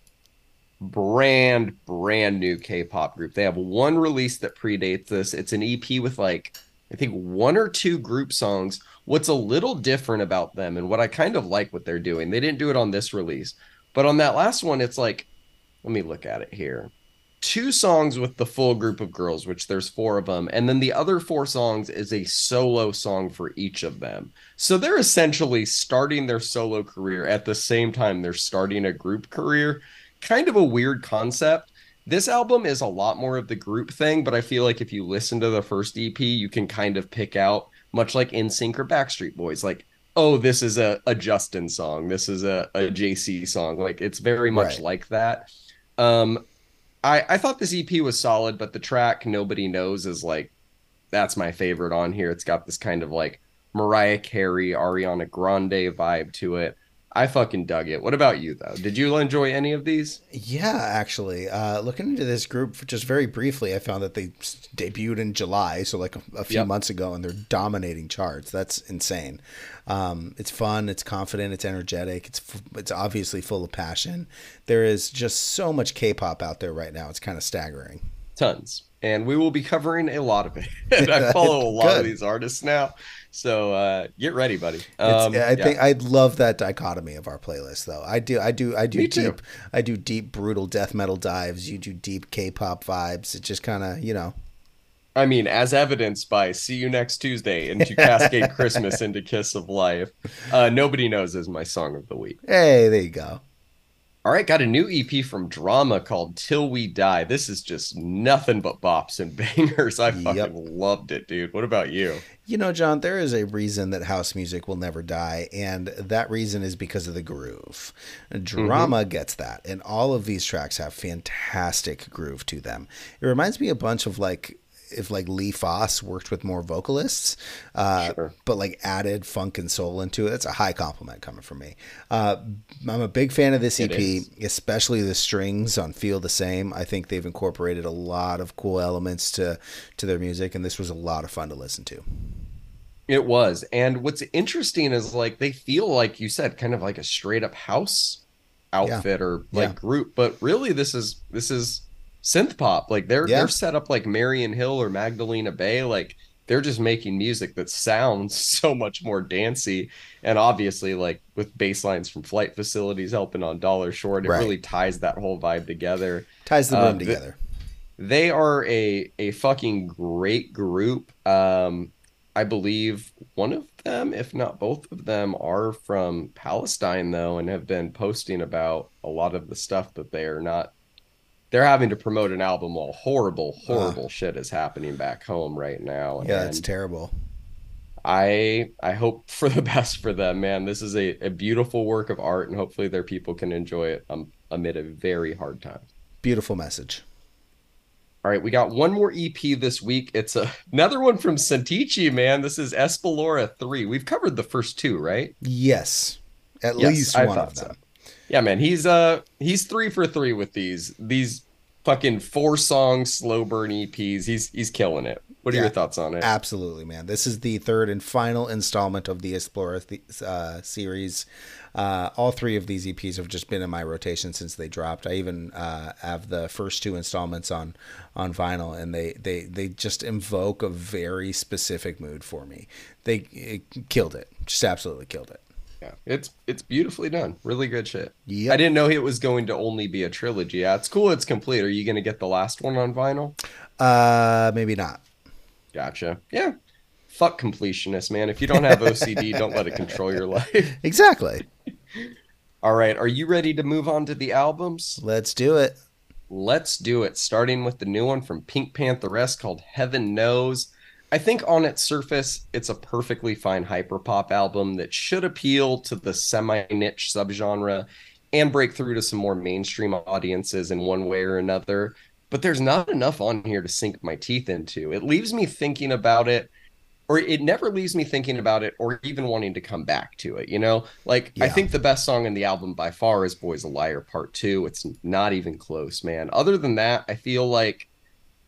brand brand new K-pop group. They have one release that predates this. It's an EP with like I think one or two group songs. What's a little different about them and what I kind of like what they're doing. They didn't do it on this release, but on that last one it's like let me look at it here. Two songs with the full group of girls, which there's four of them, and then the other four songs is a solo song for each of them. So they're essentially starting their solo career at the same time they're starting a group career kind of a weird concept. This album is a lot more of the group thing, but I feel like if you listen to the first EP, you can kind of pick out, much like NSYNC or Backstreet Boys, like, oh, this is a, a Justin song, this is a, a JC song. Like it's very much right. like that. Um, I, I thought this EP was solid, but the track Nobody Knows is like that's my favorite on here. It's got this kind of like Mariah Carey, Ariana Grande vibe to it. I fucking dug it. What about you though? Did you enjoy any of these? Yeah, actually. Uh, looking into this group just very briefly, I found that they debuted in July, so like a, a few yep. months ago, and they're dominating charts. That's insane. Um, it's fun. It's confident. It's energetic. It's it's obviously full of passion. There is just so much K-pop out there right now. It's kind of staggering. Tons, and we will be covering a lot of it. and I follow a lot of these artists now, so uh, get ready, buddy. Um, I think I love that dichotomy of our playlist, though. I do, I do, I do Me deep, too. I do deep, brutal death metal dives. You do deep K-pop vibes. It just kind of, you know. I mean, as evidenced by "See You Next Tuesday" into Kaskade Christmas into Kiss of Life, uh, nobody knows is my song of the week. Hey, there you go. All right, got a new EP from Drama called Till We Die. This is just nothing but bops and bangers. I fucking yep. loved it, dude. What about you? You know, John, there is a reason that house music will never die, and that reason is because of the groove. Drama mm-hmm. gets that, and all of these tracks have fantastic groove to them. It reminds me a bunch of like if like Lee Foss worked with more vocalists, uh, sure. but like added funk and soul into it. That's a high compliment coming from me. Uh, I'm a big fan of this EP, especially the strings on "Feel the Same." I think they've incorporated a lot of cool elements to to their music, and this was a lot of fun to listen to. It was, and what's interesting is like they feel like you said, kind of like a straight up house outfit yeah. or like yeah. group, but really this is this is synth pop. Like they're yeah. they're set up like Marian Hill or Magdalena Bay. Like they're just making music that sounds so much more dancey. And obviously, like with bass lines from flight facilities helping on Dollar Short, it right. really ties that whole vibe together. Ties the room uh, together. They are a a fucking great group. Um, I believe one of them, if not both of them, are from Palestine though, and have been posting about a lot of the stuff that they are not they're having to promote an album while horrible, horrible uh, shit is happening back home right now. Yeah, and it's terrible. I I hope for the best for them, man. This is a, a beautiful work of art, and hopefully their people can enjoy it um, amid a very hard time. Beautiful message. All right, we got one more EP this week. It's a, another one from Sentici, man. This is Espalora 3. We've covered the first two, right? Yes. At yes, least one of them. So yeah, man, he's uh he's three for three with these these fucking four song slow burn EPs. He's he's killing it. What are yeah, your thoughts on it? Absolutely, man. This is the third and final installment of the Explorer th- uh, series. Uh, all three of these EPs have just been in my rotation since they dropped. I even uh, have the first two installments on on vinyl, and they they they just invoke a very specific mood for me. They killed it, just absolutely killed it yeah, it's it's beautifully done. Really good shit. Yeah. I didn't know it was going to only be a trilogy. Yeah, it's cool. It's complete. Are you going to get the last one on vinyl? Uh, maybe not. Gotcha. Yeah. Fuck completionist, man. If you don't have OCD, don't let it control your life. Exactly. All right. Are you ready to move on to the albums? Let's do it. Let's do it. Starting with the new one from Pink Pantheress called Heaven Knows. I think on its surface, it's a perfectly fine hyperpop album that should appeal to the semi niche subgenre and break through to some more mainstream audiences in one way or another. But there's not enough on here to sink my teeth into. It leaves me thinking about it, or it never leaves me thinking about it, or even wanting to come back to it. You know, like yeah. I think the best song in the album by far is Boys a Liar Part 2. It's not even close, man. Other than that, I feel like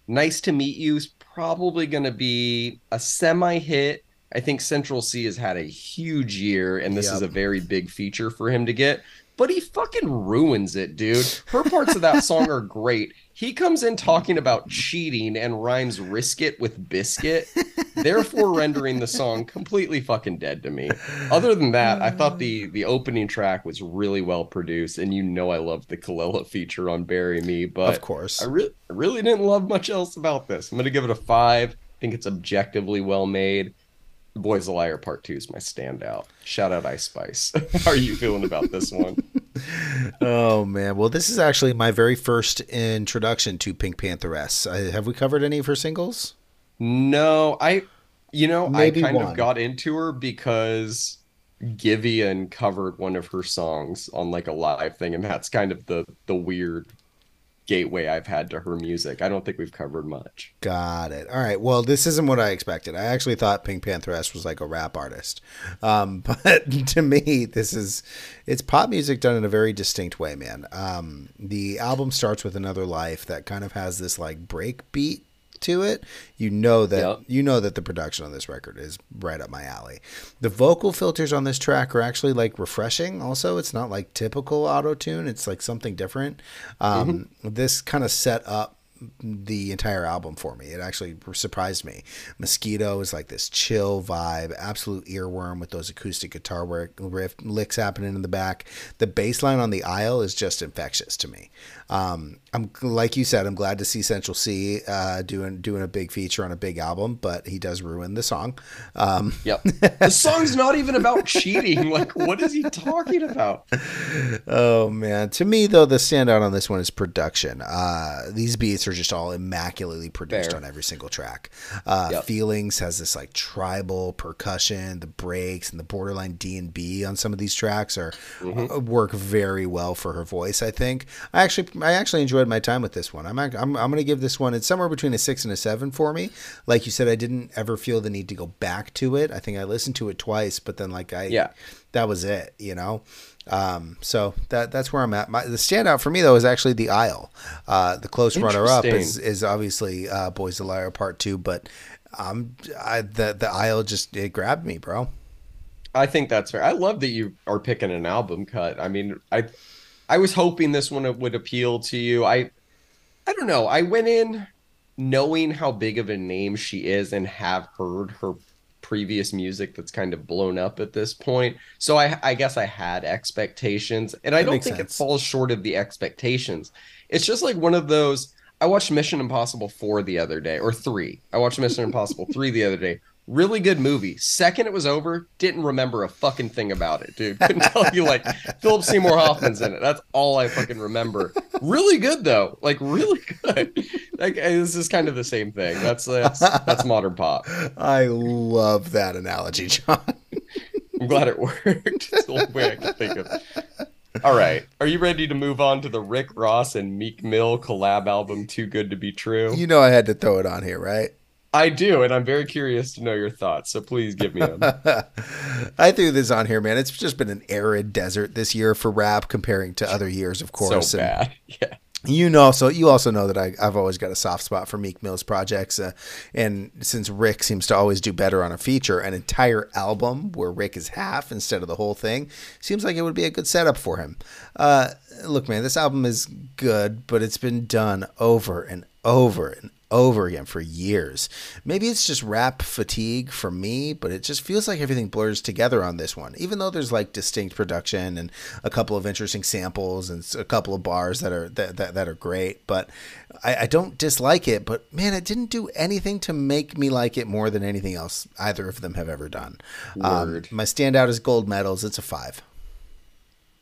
Nice to Meet You probably going to be a semi hit. I think Central Cee has had a huge year, and this yep. is a very big feature for him to get. But he fucking ruins it, dude. Her parts of that song are great. He comes in talking about cheating and rhymes risk it with biscuit, therefore rendering the song completely fucking dead to me. Other than that, I thought the the opening track was really well produced, and you know I love the Kelela feature on "Bury Me," but of course, I, re- I really didn't love much else about this. I'm gonna give it a five. I think it's objectively well made. The Boys a Liar Part Two is my standout. Shout out Ice Spice. How are you feeling about this one? Oh man, well this is actually my very first introduction to Pink Pantheress. Uh, have we covered any of her singles? No, I, you know, Maybe I kind one. of got into her because Giveon covered one of her songs on like a live thing, and that's kind of the the weird gateway I've had to her music. I don't think we've covered much. Got it. All right. Well, this isn't what I expected. I actually thought Pink Pantheress was like a rap artist, um, but to me, this is it's pop music done in a very distinct way, man. Um, the album starts with Another Life that kind of has this like break beat to it, you know that yep. you know that the production on this record is right up my alley. The vocal filters on this track are actually like refreshing. Also, it's not like typical auto tune; it's like something different. Um, mm-hmm. This kind of set up the entire album for me. It actually surprised me. Mosquito is like this chill vibe, absolute earworm with those acoustic guitar work, riff licks happening in the back. The bass line on the aisle is just infectious to me. Um, I'm like you said, I'm glad to see Central Cee uh, doing doing a big feature on a big album, but he does ruin the song. Um, yep, the song's not even about cheating. Like, what is he talking about? Oh man, to me though, the standout on this one is production. Uh, these beats are just all immaculately produced Fair. on every single track. Uh, yep. Feelings has this like tribal percussion, the breaks and the borderline D and B on some of these tracks are mm-hmm. Uh, work very well for her voice. I think I actually I actually enjoyed my time with this one. I'm I'm I'm going to give this one. It's somewhere between a six and a seven for me. Like you said, I didn't ever feel the need to go back to it. I think I listened to it twice, but then like I yeah, that was it. You know. Um, so that that's where I'm at. My, the standout for me though is actually the Aisle. Uh, the close runner up is is obviously uh, Boys the Liar Part Two, but um, I, the the Aisle just it grabbed me, bro. I think that's fair. I love that you are picking an album cut. I mean, I I was hoping this one would appeal to you. I I don't know. I went in knowing how big of a name she is and have heard her previous music that's kind of blown up at this point. So I I guess I had expectations and I that don't think sense. it falls short of the expectations. It's just like one of those I watched Mission Impossible 4 the other day or 3. I watched Mission Impossible 3 the other day Really good movie. Second, it was over. Didn't remember a fucking thing about it, dude. Couldn't tell you like Philip Seymour Hoffman's in it. That's all I fucking remember. Really good though. Like really good. Like this is kind of the same thing. That's that's that's modern pop. I love that analogy, John. I'm glad it worked. It's the only way I can think of. All right. Are you ready to move on to the Rick Ross and Meek Mill collab album Too Good to Be True? You know I had to throw it on here, right? I do, and I'm very curious to know your thoughts. So please give me them. I threw this on here, man. It's just been an arid desert this year for rap comparing to other years, of course. So bad. Yeah. You know, so you also know that I, have always got a soft spot for Meek Mill's projects, uh, and since Rick seems to always do better on a feature, an entire album where Rick is half instead of the whole thing seems like it would be a good setup for him. Uh, look, man, this album is good, but it's been done over and over and over again for years. Maybe it's just rap fatigue for me, but it just feels like everything blurs together on this one. Even though there's like distinct production and a couple of interesting samples and a couple of bars that are that that, that are great, but I, I don't dislike it. But man, it didn't do anything to make me like it more than anything else either of them have ever done. Um, my standout is gold medals. It's a five.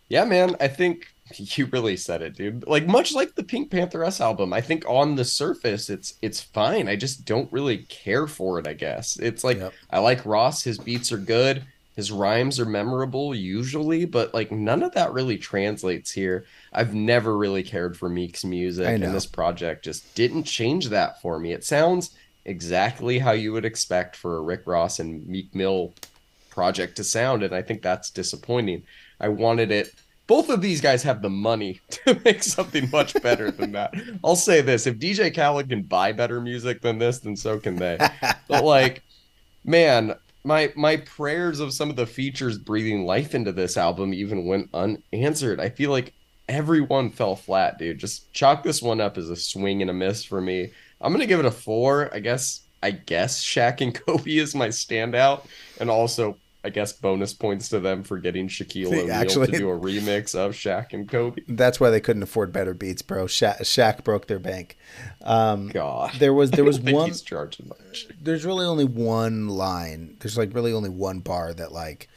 Yeah, man. I think you really said it, dude. Like much like the Pink Pantheress album, I think on the surface it's it's fine. I just don't really care for it, I guess. It's like yep. I like Ross, his beats are good, his rhymes are memorable usually, but like none of that really translates here. I've never really cared for Meek's music and this project just didn't change that for me. It sounds exactly how you would expect for a Rick Ross and Meek Mill project to sound and I think that's disappointing. I wanted it both of these guys have the money to make something much better than that. I'll say this: if DJ Khaled can buy better music than this, then so can they. but like, man, my my prayers of some of the features breathing life into this album even went unanswered. I feel like everyone fell flat, dude. Just chalk this one up as a swing and a miss for me. I'm gonna give it a four. I guess I guess Shaq and Kobe is my standout, and also I guess bonus points to them for getting Shaquille O'Neal Actually, to do a remix of Shaq and Kobe. That's why they couldn't afford better beats, bro. Shaq, Shaq broke their bank. Um, God, there was there was one. He's charging much. There's really only one line. There's like really only one bar that like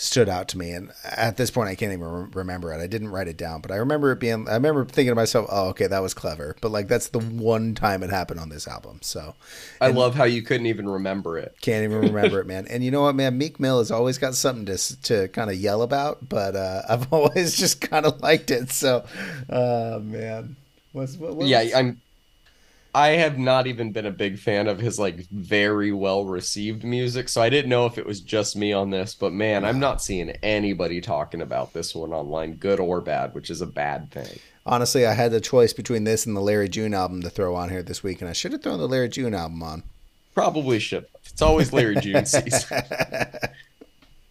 stood out to me. And at this point, I can't even remember it. I didn't write it down, but I remember it being. I remember thinking to myself, "Oh, okay, that was clever." But like, that's the one time it happened on this album. So, I love how you couldn't even remember it. Can't even remember it, man. And you know what, man? Meek Mill has always got something to to kind of yell about, but uh, I've always just kind of liked it. So, uh, man, what's what, what yeah, I'm I have not even been a big fan of his like very well received music, so I didn't know if it was just me on this, but man, I'm not seeing anybody talking about this one online, good or bad, which is a bad thing. Honestly, I had the choice between this and the Larry June album to throw on here this week, and I should have thrown the Larry June album on. Probably should. It's always Larry June season.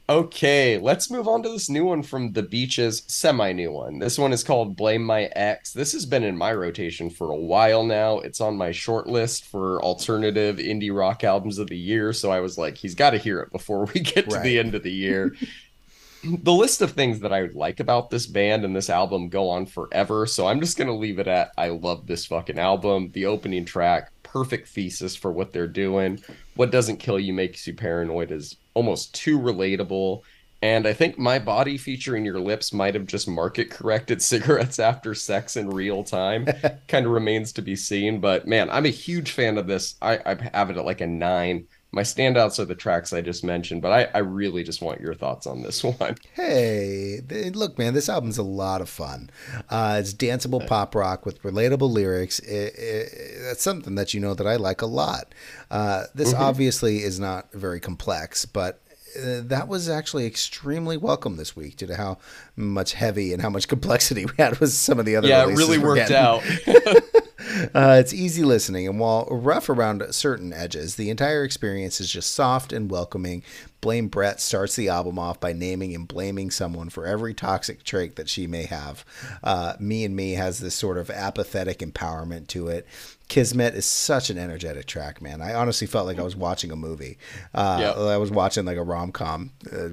Okay, let's move on to this new one from the beaches, semi new one. This one is called Blame My Ex. This has been in my rotation for a while now. It's on my short list for alternative indie rock albums of the year. So I was like, he's got to hear it before we get to right. the end of the year. the list of things that I would like about this band and this album go on forever. So I'm just going to leave it at I love this fucking album. The opening track, perfect thesis for what they're doing. What doesn't kill you makes you paranoid is almost too relatable. And I think my body featuring your lips might have just market corrected cigarettes after sex in real time. kind of remains to be seen. But man, I'm a huge fan of this. I, I have it at like a nine my standouts are the tracks I just mentioned, but I, I really just want your thoughts on this one. Hey, look, man, this album's a lot of fun. Uh, it's danceable pop rock with relatable lyrics. It, it, that's something that you know that I like a lot. Uh, this mm-hmm. obviously is not very complex, but uh, that was actually extremely welcome this week due to how much heavy and how much complexity we had with some of the other. Yeah, it really worked out. uh, it's easy listening, and while rough around certain edges, the entire experience is just soft and welcoming. Blame Brett starts the album off by naming and blaming someone for every toxic trait that she may have. Uh, me and Me has this sort of apathetic empowerment to it. Kismet is such an energetic track, man. I honestly felt like I was watching a movie. Uh, yep. I was watching like a rom com. Uh,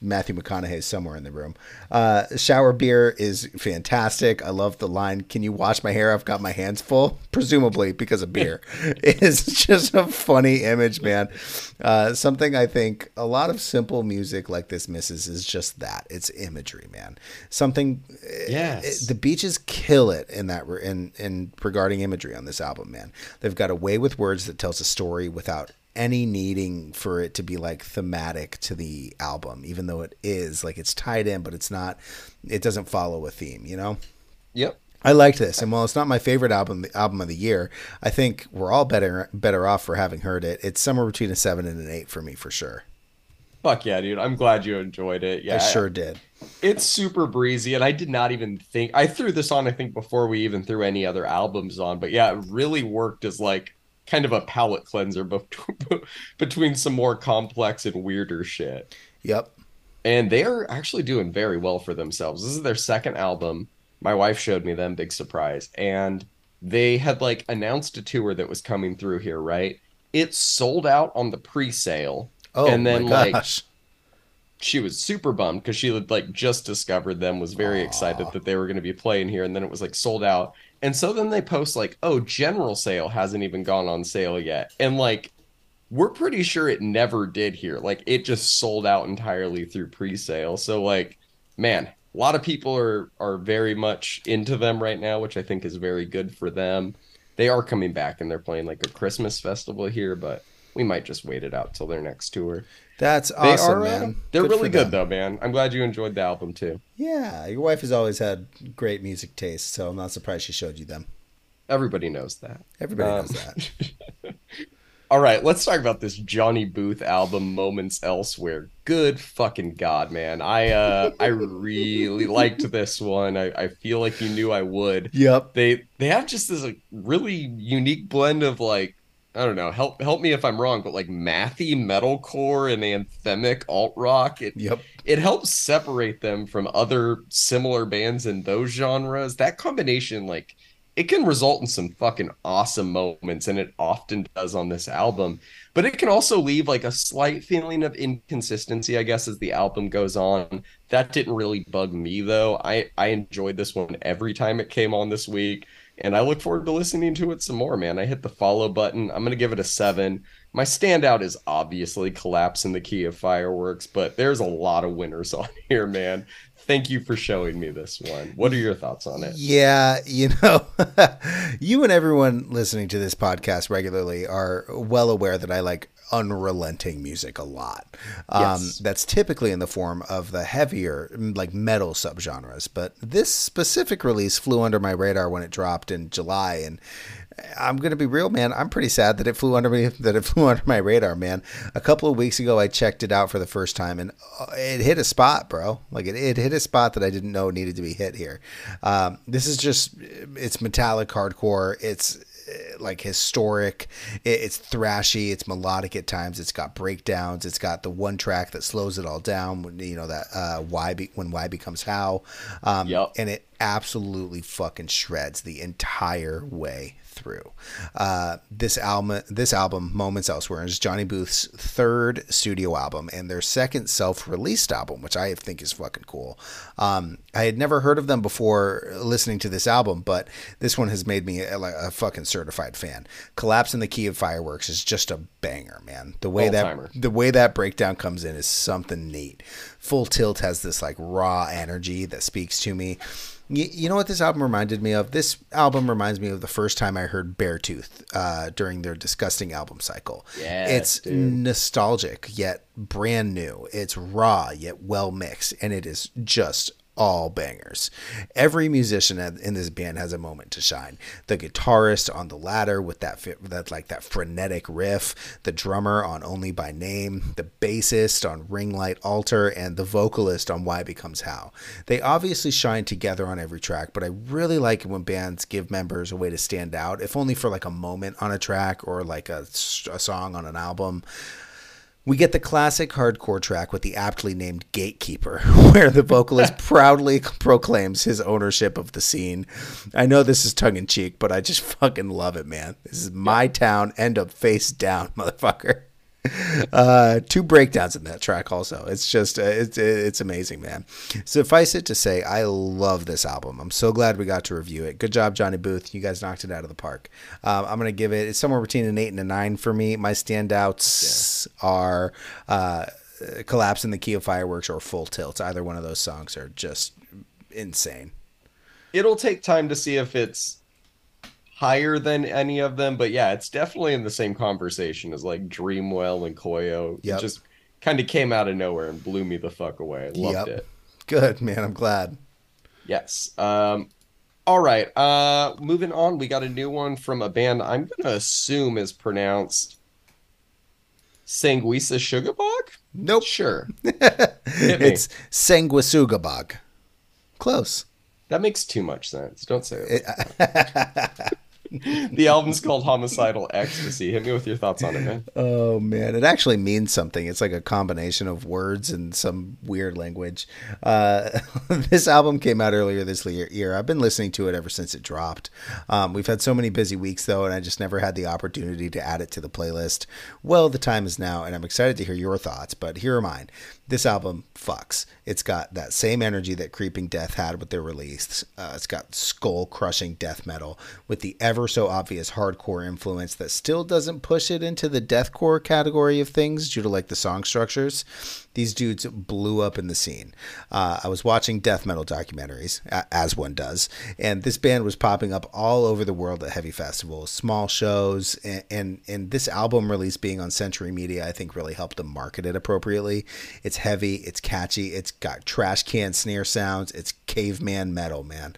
Matthew McConaughey is somewhere in the room. Uh, shower beer is fantastic. I love the line, "Can you wash my hair? I've got my hands full." Presumably because of beer. it's just a funny image, man. Uh, something I think a lot of simple music like this misses is just that. It's imagery, man. Something. Yes. It, the beaches kill it in that in in regarding imagery on this album, man. They've got a way with words that tells a story without any needing for it to be like thematic to the album, even though it is like it's tied in, but it's not. It doesn't follow a theme, you know. Yep. I liked this, and while it's not my favorite album, the album of the year, I think we're all better better off for having heard it. It's somewhere between a seven and an eight for me for sure. Fuck yeah, dude! I'm glad you enjoyed it. Yeah, I sure did. It's super breezy, and I did not even think I threw this on. I think before we even threw any other albums on, but yeah, it really worked as like kind of a palate cleanser between some more complex and weirder shit. Yep. And they are actually doing very well for themselves. This is their second album. My wife showed me them, big surprise. And they had like announced a tour that was coming through here, right? It sold out on the pre-sale. Oh, and then my gosh. like she was super bummed because she had like just discovered them, was very Aww. excited that they were going to be playing here, and then it was like sold out. And so then they post like, "Oh, general sale hasn't even gone on sale yet," and like we're pretty sure it never did here. Like it just sold out entirely through pre-sale. So like, man, a lot of people are are very much into them right now, which I think is very good for them. They are coming back and they're playing like a Christmas festival here, but we might just wait it out till their next tour. That's awesome, they are, man. They're good really good though, man. I'm glad you enjoyed the album too. Yeah, your wife has always had great music taste, so I'm not surprised she showed you them. Everybody knows that. Everybody um, knows that. All right, let's talk about this Johnny Booth album, Moments Elsewhere. Good fucking god, man! I uh, I really liked this one. I, I feel like you knew I would. Yep. They they have just this like, really unique blend of like I don't know. Help help me if I'm wrong, but like mathy metalcore and anthemic alt rock. It yep. it helps separate them from other similar bands in those genres. That combination, like, it can result in some fucking awesome moments, and it often does on this album. But it can also leave like a slight feeling of inconsistency, I guess, as the album goes on. That didn't really bug me though. I I enjoyed this one every time it came on this week and I look forward to listening to it some more, man. I hit the follow button. I'm going to give it a seven. My standout is obviously Collapse in the Key of Fireworks, but there's a lot of winners on here, man. Thank you for showing me this one. What are your thoughts on it? Yeah, you know, you and everyone listening to this podcast regularly are well aware that I like unrelenting music a lot. Um, yes. That's typically in the form of the heavier, like metal subgenres. But this specific release flew under my radar when it dropped in July, and I'm gonna be real, man. I'm pretty sad that it flew under me that it flew under my radar, man. A couple of weeks ago, I checked it out for the first time, and uh, it hit a spot, bro. Like it, it hit a spot that I didn't know needed to be hit here. Um, this is just it's metallic hardcore. It's like historic. it's thrashy. It's melodic at times. It's got breakdowns. It's got the one track that slows it all down. When, you know that uh, why be, when why becomes how. Um, yep. And it absolutely fucking shreds the entire way through. Uh, this album, this album, Moments Elsewhere, is Johnny Booth's third studio album and their second self-released album, which I think is fucking cool. Um, I had never heard of them before listening to this album, but this one has made me a, a fucking certified fan. Collapse in the Key of Fireworks is just a banger, man. The way Old-timer. that the way that breakdown comes in is something neat. Full Tilt has this like raw energy that speaks to me. You, you know what this album reminded me of? This album reminds me of the first time I heard Beartooth uh, during their disgusting album cycle. Yeah, it's dude. nostalgic yet brand new. It's raw yet well mixed, and it is just all bangers. Every musician in this band has a moment to shine. The guitarist on the ladder with that that like that frenetic riff, the drummer on Only by Name, the bassist on Ring Light Altar, and the vocalist on Why Becomes How. They obviously shine together on every track, but I really like it when bands give members a way to stand out, if only for like a moment on a track or like a, a song on an album. We get the classic hardcore track with the aptly named Gatekeeper, where the vocalist proudly proclaims his ownership of the scene. I know this is tongue in cheek, but I just fucking love it, man. This is my town, end up face down, motherfucker. Uh, two breakdowns in that track also. It's just uh, it's it's amazing man. Suffice it to say i love this album. I'm so glad we got to review it. Good job johnny booth. You guys knocked it out of the park. Um, i'm gonna give it it's somewhere between an eight and a nine for me. My standouts yeah. are uh, collapse in the key of fireworks or full tilt. Either one of those songs are just insane. It'll take time to see if it's higher than any of them, but yeah, it's definitely in the same conversation as like Dreamwell and Koyo. Yep. It just kind of came out of nowhere and blew me the fuck away. I loved yep. it. Good, man. I'm glad. Yes. Um all right. Uh moving on, we got a new one from a band I'm gonna assume is pronounced Sanguisa Sugabog? Nope. Sure. it's Sanguisugabogg. Close. That makes too much sense. Don't say it. the album's called Homicidal Ecstasy. Hit me with your thoughts on it, man. Oh man, it actually means something. It's like a combination of words and some weird language. Uh, this album came out earlier this year. I've been listening to it ever since it dropped. Um, we've had so many busy weeks though, and I just never had the opportunity to add it to the playlist. Well, the time is now, and I'm excited to hear your thoughts. But here are mine this album fucks. It's got that same energy that Creeping Death had with their release. Uh, it's got skull crushing death metal with the ever so obvious hardcore influence that still doesn't push it into the deathcore category of things due to like the song structures these dudes blew up in the scene. Uh, I was watching death metal documentaries, as one does, and this band was popping up all over the world at heavy festivals, small shows, and, and, and this album release being on Century Media, I think really helped them market it appropriately. It's heavy, it's catchy, it's got trash can snare sounds, it's caveman metal, man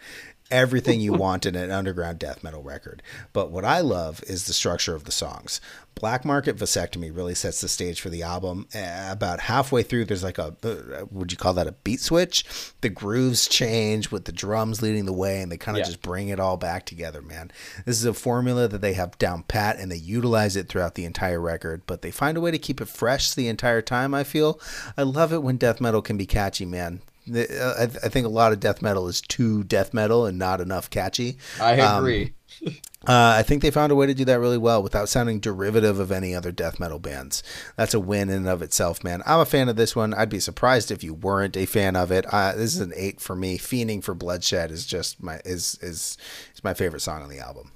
everything you want in an underground death metal record. But what I love is the structure of the songs. Black Market Vasectomy really sets the stage for the album. Uh, about halfway through, there's like a, uh, would you call that a beat switch? The grooves change with the drums leading the way, and they kind of yeah. just bring it all back together, man. This is a formula that they have down pat, and they utilize it throughout the entire record, but they find a way to keep it fresh the entire time, I feel. I love it when death metal can be catchy, man. Uh, I, I think a lot of death metal is too death metal and not enough catchy. I agree. Um, uh, I think they found a way to do that really well without sounding derivative of any other death metal bands. That's a win in and of itself, man. I'm a fan of this one. I'd be surprised if you weren't a fan of it. Uh, this is an eight for me. Fiending for Bloodshed is just my is is is my favorite song on the album.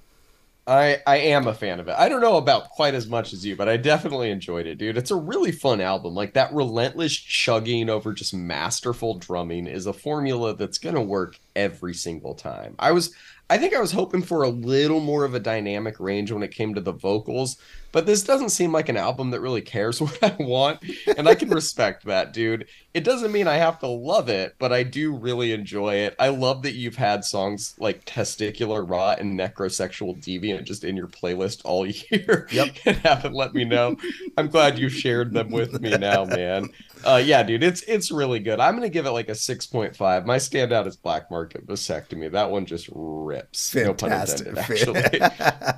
I I am a fan of it. I don't know about quite as much as you, but I definitely enjoyed it, dude. It's a really fun album. Like that relentless chugging over just masterful drumming is a formula that's going to work every single time. I was I think I was hoping for a little more of a dynamic range when it came to the vocals, but this doesn't seem like an album that really cares what I want, and I can respect that, dude. It doesn't mean I have to love it, but I do really enjoy it. I love that you've had songs like Testicular Rot and Necrosexual Deviant just in your playlist all year. Yep. and haven't let me know. I'm glad you shared them with me now, man. Uh, yeah, dude, it's it's really good. I'm gonna give it like a 6.5. My standout is Black Market Vasectomy. That one just rips. Fantastic. No intended, actually.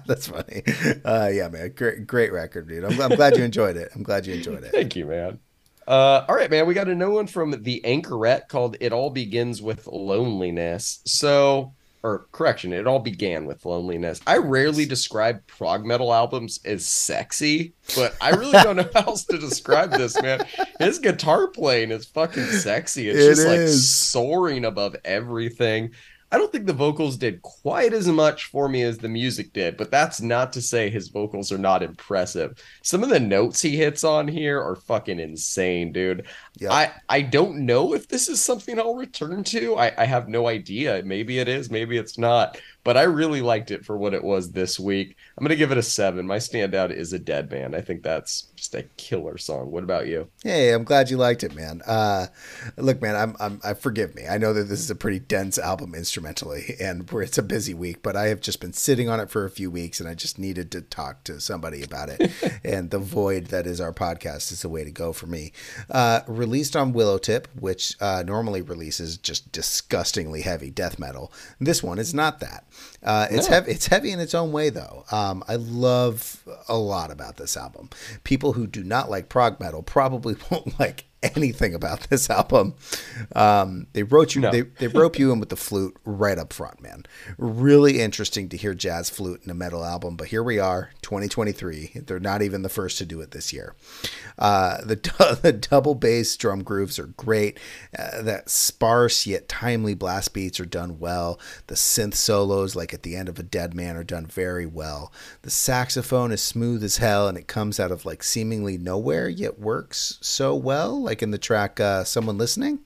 That's funny. Uh, yeah, man. Great, great record, dude. I'm, I'm glad you enjoyed it. I'm glad you enjoyed it. Thank you, man. Uh, all right, man. We got a new one from the Anchoret called "It All Begins with Loneliness." So or correction, it all began with loneliness. I rarely describe prog metal albums as sexy, but I really don't know how else to describe this, man. His guitar playing is fucking sexy. It's it just is. like soaring above everything. I don't think the vocals did quite as much for me as the music did, but that's not to say his vocals are not impressive. Some of the notes he hits on here are fucking insane, dude. Yep. I I don't know if this is something I'll return to. I, I have no idea. Maybe it is, maybe it's not but I really liked it for what it was this week. I'm going to give it a seven. My standout is a dead man. I think that's just a killer song. What about you? Hey, I'm glad you liked it, man. Uh, look, man, I'm, I'm, I forgive me. I know that this is a pretty dense album instrumentally, and it's a busy week, but I have just been sitting on it for a few weeks, and I just needed to talk to somebody about it. and the void that is our podcast is the way to go for me. Uh, released on Willowtip, which uh, normally releases just disgustingly heavy death metal. This one is not that. Uh, it's heavy. It's heavy in its own way, though. Um, I love a lot about this album. People who do not like prog metal probably won't like anything about this album. Um, they wrote you. No. They they rope you in with the flute right up front, man. Really interesting to hear jazz flute in a metal album, but here we are, 2023. They're not even the first to do it this year. Uh, the the double bass drum grooves are great. Uh, that sparse yet timely blast beats are done well. The synth solos, like at the end of a Dead Man, are done very well. The saxophone is smooth as hell, and it comes out of like seemingly nowhere, yet works so well. Like in the track uh, "Someone Listening."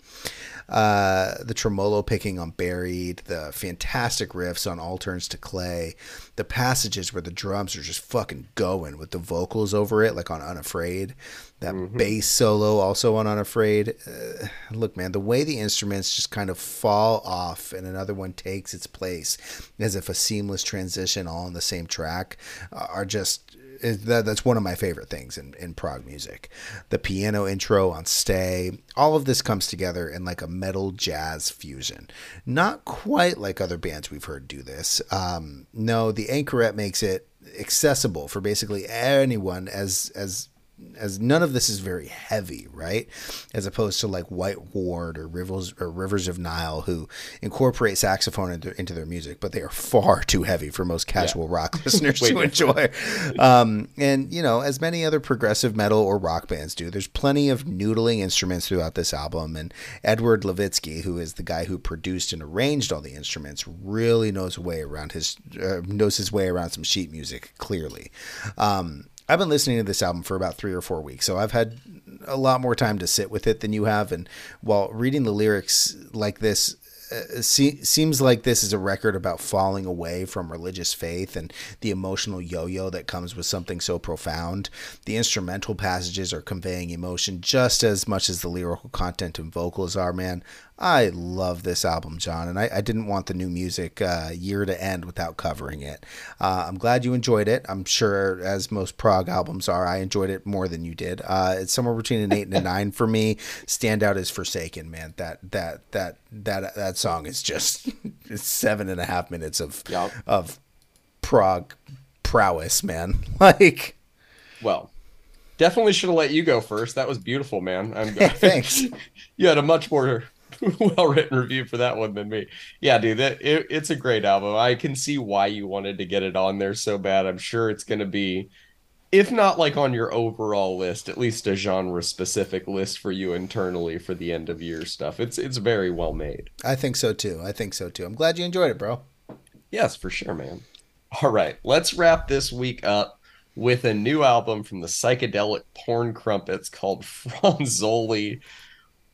Uh, the tremolo picking on Buried, the fantastic riffs on All Turns to Clay, the passages where the drums are just fucking going with the vocals over it, like on Unafraid, that mm-hmm. bass solo also on Unafraid. Uh, look, man, the way the instruments just kind of fall off and another one takes its place as if a seamless transition all on the same track uh, are just that, that's one of my favorite things in, in prog music. The piano intro on Stay, all of this comes together in like a metal jazz fusion. Not quite like other bands we've heard do this. Um, no, the Anchoret makes it accessible for basically anyone as as as none of this is very heavy, right? As opposed to like White Ward or Rivers or Rivers of Nihil, who incorporate saxophone into, into their music, but they are far too heavy for most casual yeah. rock listeners to enjoy. Um, and you know, as many other progressive metal or rock bands do, there's plenty of noodling instruments throughout this album. And Edward Levitsky, who is the guy who produced and arranged all the instruments, really knows a way around his uh, knows his way around some sheet music clearly. Um, I've been listening to this album for about three or four weeks, so I've had a lot more time to sit with it than you have. And while reading the lyrics like this, uh, see, seems like this is a record about falling away from religious faith and the emotional yo-yo that comes with something so profound. The instrumental passages are conveying emotion just as much as the lyrical content and vocals are. Man, I love this album, John, and I, I didn't want the new music uh, year to end without covering it. Uh, I'm glad you enjoyed it. I'm sure, as most prog albums are, I enjoyed it more than you did. Uh, it's somewhere between an eight and a nine for me. Standout is Forsaken, man. That that that that that song is just seven and a half minutes of yep. of prog prowess, man. Like, well, definitely should have let you go first. That was beautiful, man. I'm, Thanks. you had a much more well written review for that one than me. Yeah, dude, that it, it's a great album. I can see why you wanted to get it on there so bad. I'm sure it's going to be if not like on your overall list, at least a genre specific list for you internally for the end of year stuff. It's it's very well made. I think so too. I think so too. I'm glad you enjoyed it, bro. Yes, for sure, man. All right, let's wrap this week up with a new album from the psychedelic porn crumpets called Fronzoli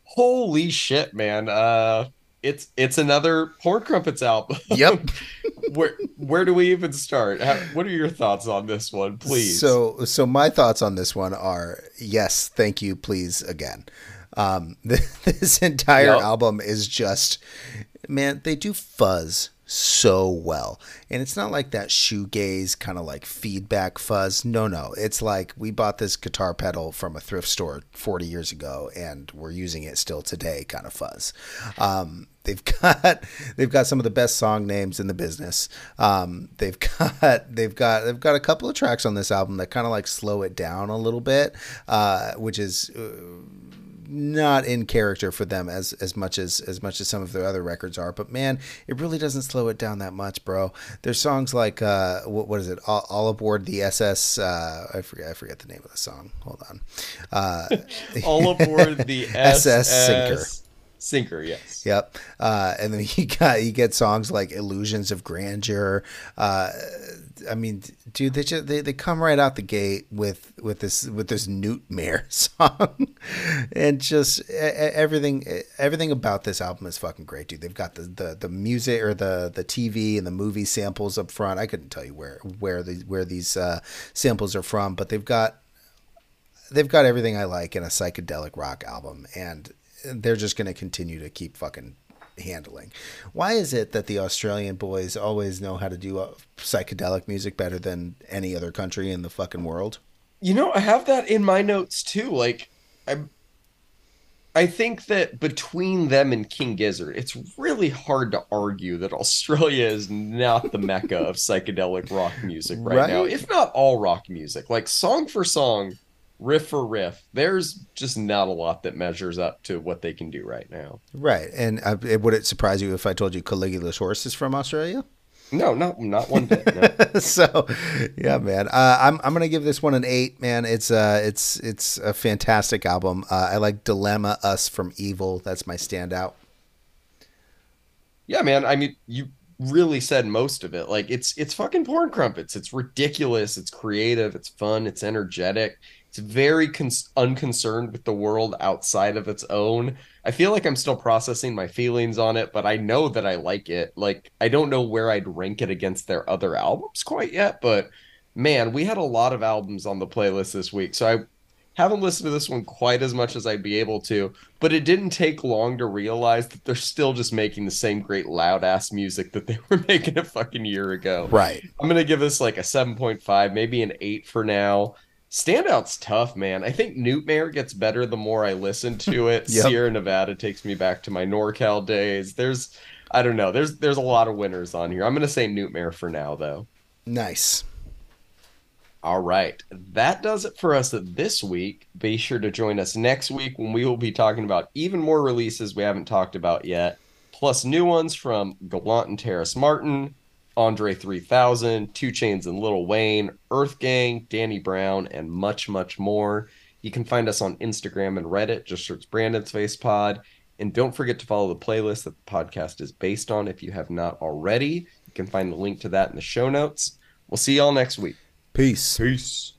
holy shit, man. Uh it's it's another Porn Crumpets album. Yep. where where do we even start? How, what are your thoughts on this one, please? So so my thoughts on this one are yes, thank you, please again. Um, this entire yep. album is just man, they do fuzz so well. And it's not like that shoegaze kind of like feedback fuzz. No, no. It's like we bought this guitar pedal from a thrift store 40 years ago and we're using it still today kind of fuzz. Um, they've got they've got some of the best song names in the business. Um, they've got they've got they've got a couple of tracks on this album that kind of like slow it down a little bit, uh, which is uh, not in character for them as as much as as much as some of their other records are. But man, it really doesn't slow it down that much, bro. There's songs like uh, what what is it? All, All aboard the SS. Uh, I forget I forget the name of the song. Hold on. Uh, All aboard the SS Sinker. Sinker, yes. Yep. Uh, and then he got he gets songs like "Illusions of Grandeur." Uh, I mean, dude, they just they, they come right out the gate with with this with this Newtmare song, and just everything everything about this album is fucking great, dude. They've got the, the, the music or the the TV and the movie samples up front. I couldn't tell you where where the where these uh, samples are from, but they've got they've got everything I like in a psychedelic rock album, and they're just going to continue to keep fucking handling. Why is it that the Australian boys always know how to do uh, psychedelic music better than any other country in the fucking world? You know, I have that in my notes too. Like, I, I think that between them and King Gizzard, it's really hard to argue that Australia is not the mecca of psychedelic rock music right, right, now, if not all rock music. Like song for song, riff for riff, there's just not a lot that measures up to what they can do right now. Right, and uh, would it surprise you if I told you Caligula's horse is from Australia? No, not not one bit. No. so, yeah, man, uh, I'm I'm gonna give this one an eight. Man, it's uh it's it's a fantastic album. Uh, I like Dilemma, Us from Evil. That's my standout. Yeah, man. I mean, you really said most of it. Like it's it's fucking porn crumpets. It's ridiculous. It's creative. It's fun. It's energetic. It's very con- unconcerned with the world outside of its own. I feel like I'm still processing my feelings on it, but I know that I like it. Like I don't know where I'd rank it against their other albums quite yet, but man, we had a lot of albums on the playlist this week. So I haven't listened to this one quite as much as I'd be able to, but it didn't take long to realize that they're still just making the same great loud ass music that they were making a fucking year ago. Right. I'm going to give this like a 7.5, maybe an 8 for now. Standout's tough, man. I think Newtmare gets better the more I listen to it. yep. Sierra Nevada takes me back to my NorCal days. There's, I don't know. There's there's a lot of winners on here. I'm gonna say Newtmare for now, though. Nice. All right, that does it for us this week. Be sure to join us next week when we will be talking about even more releases we haven't talked about yet, plus new ones from Gallant and Terrace Martin, Andre 3000, 2 Chainz and Lil Wayne, Earth Gang, Danny Brown, and much, much more. You can find us on Instagram and Reddit. Just search Brandon's Face Pod. And don't forget to follow the playlist that the podcast is based on if you have not already. You can find the link to that in the show notes. We'll see y'all next week. Peace. Peace.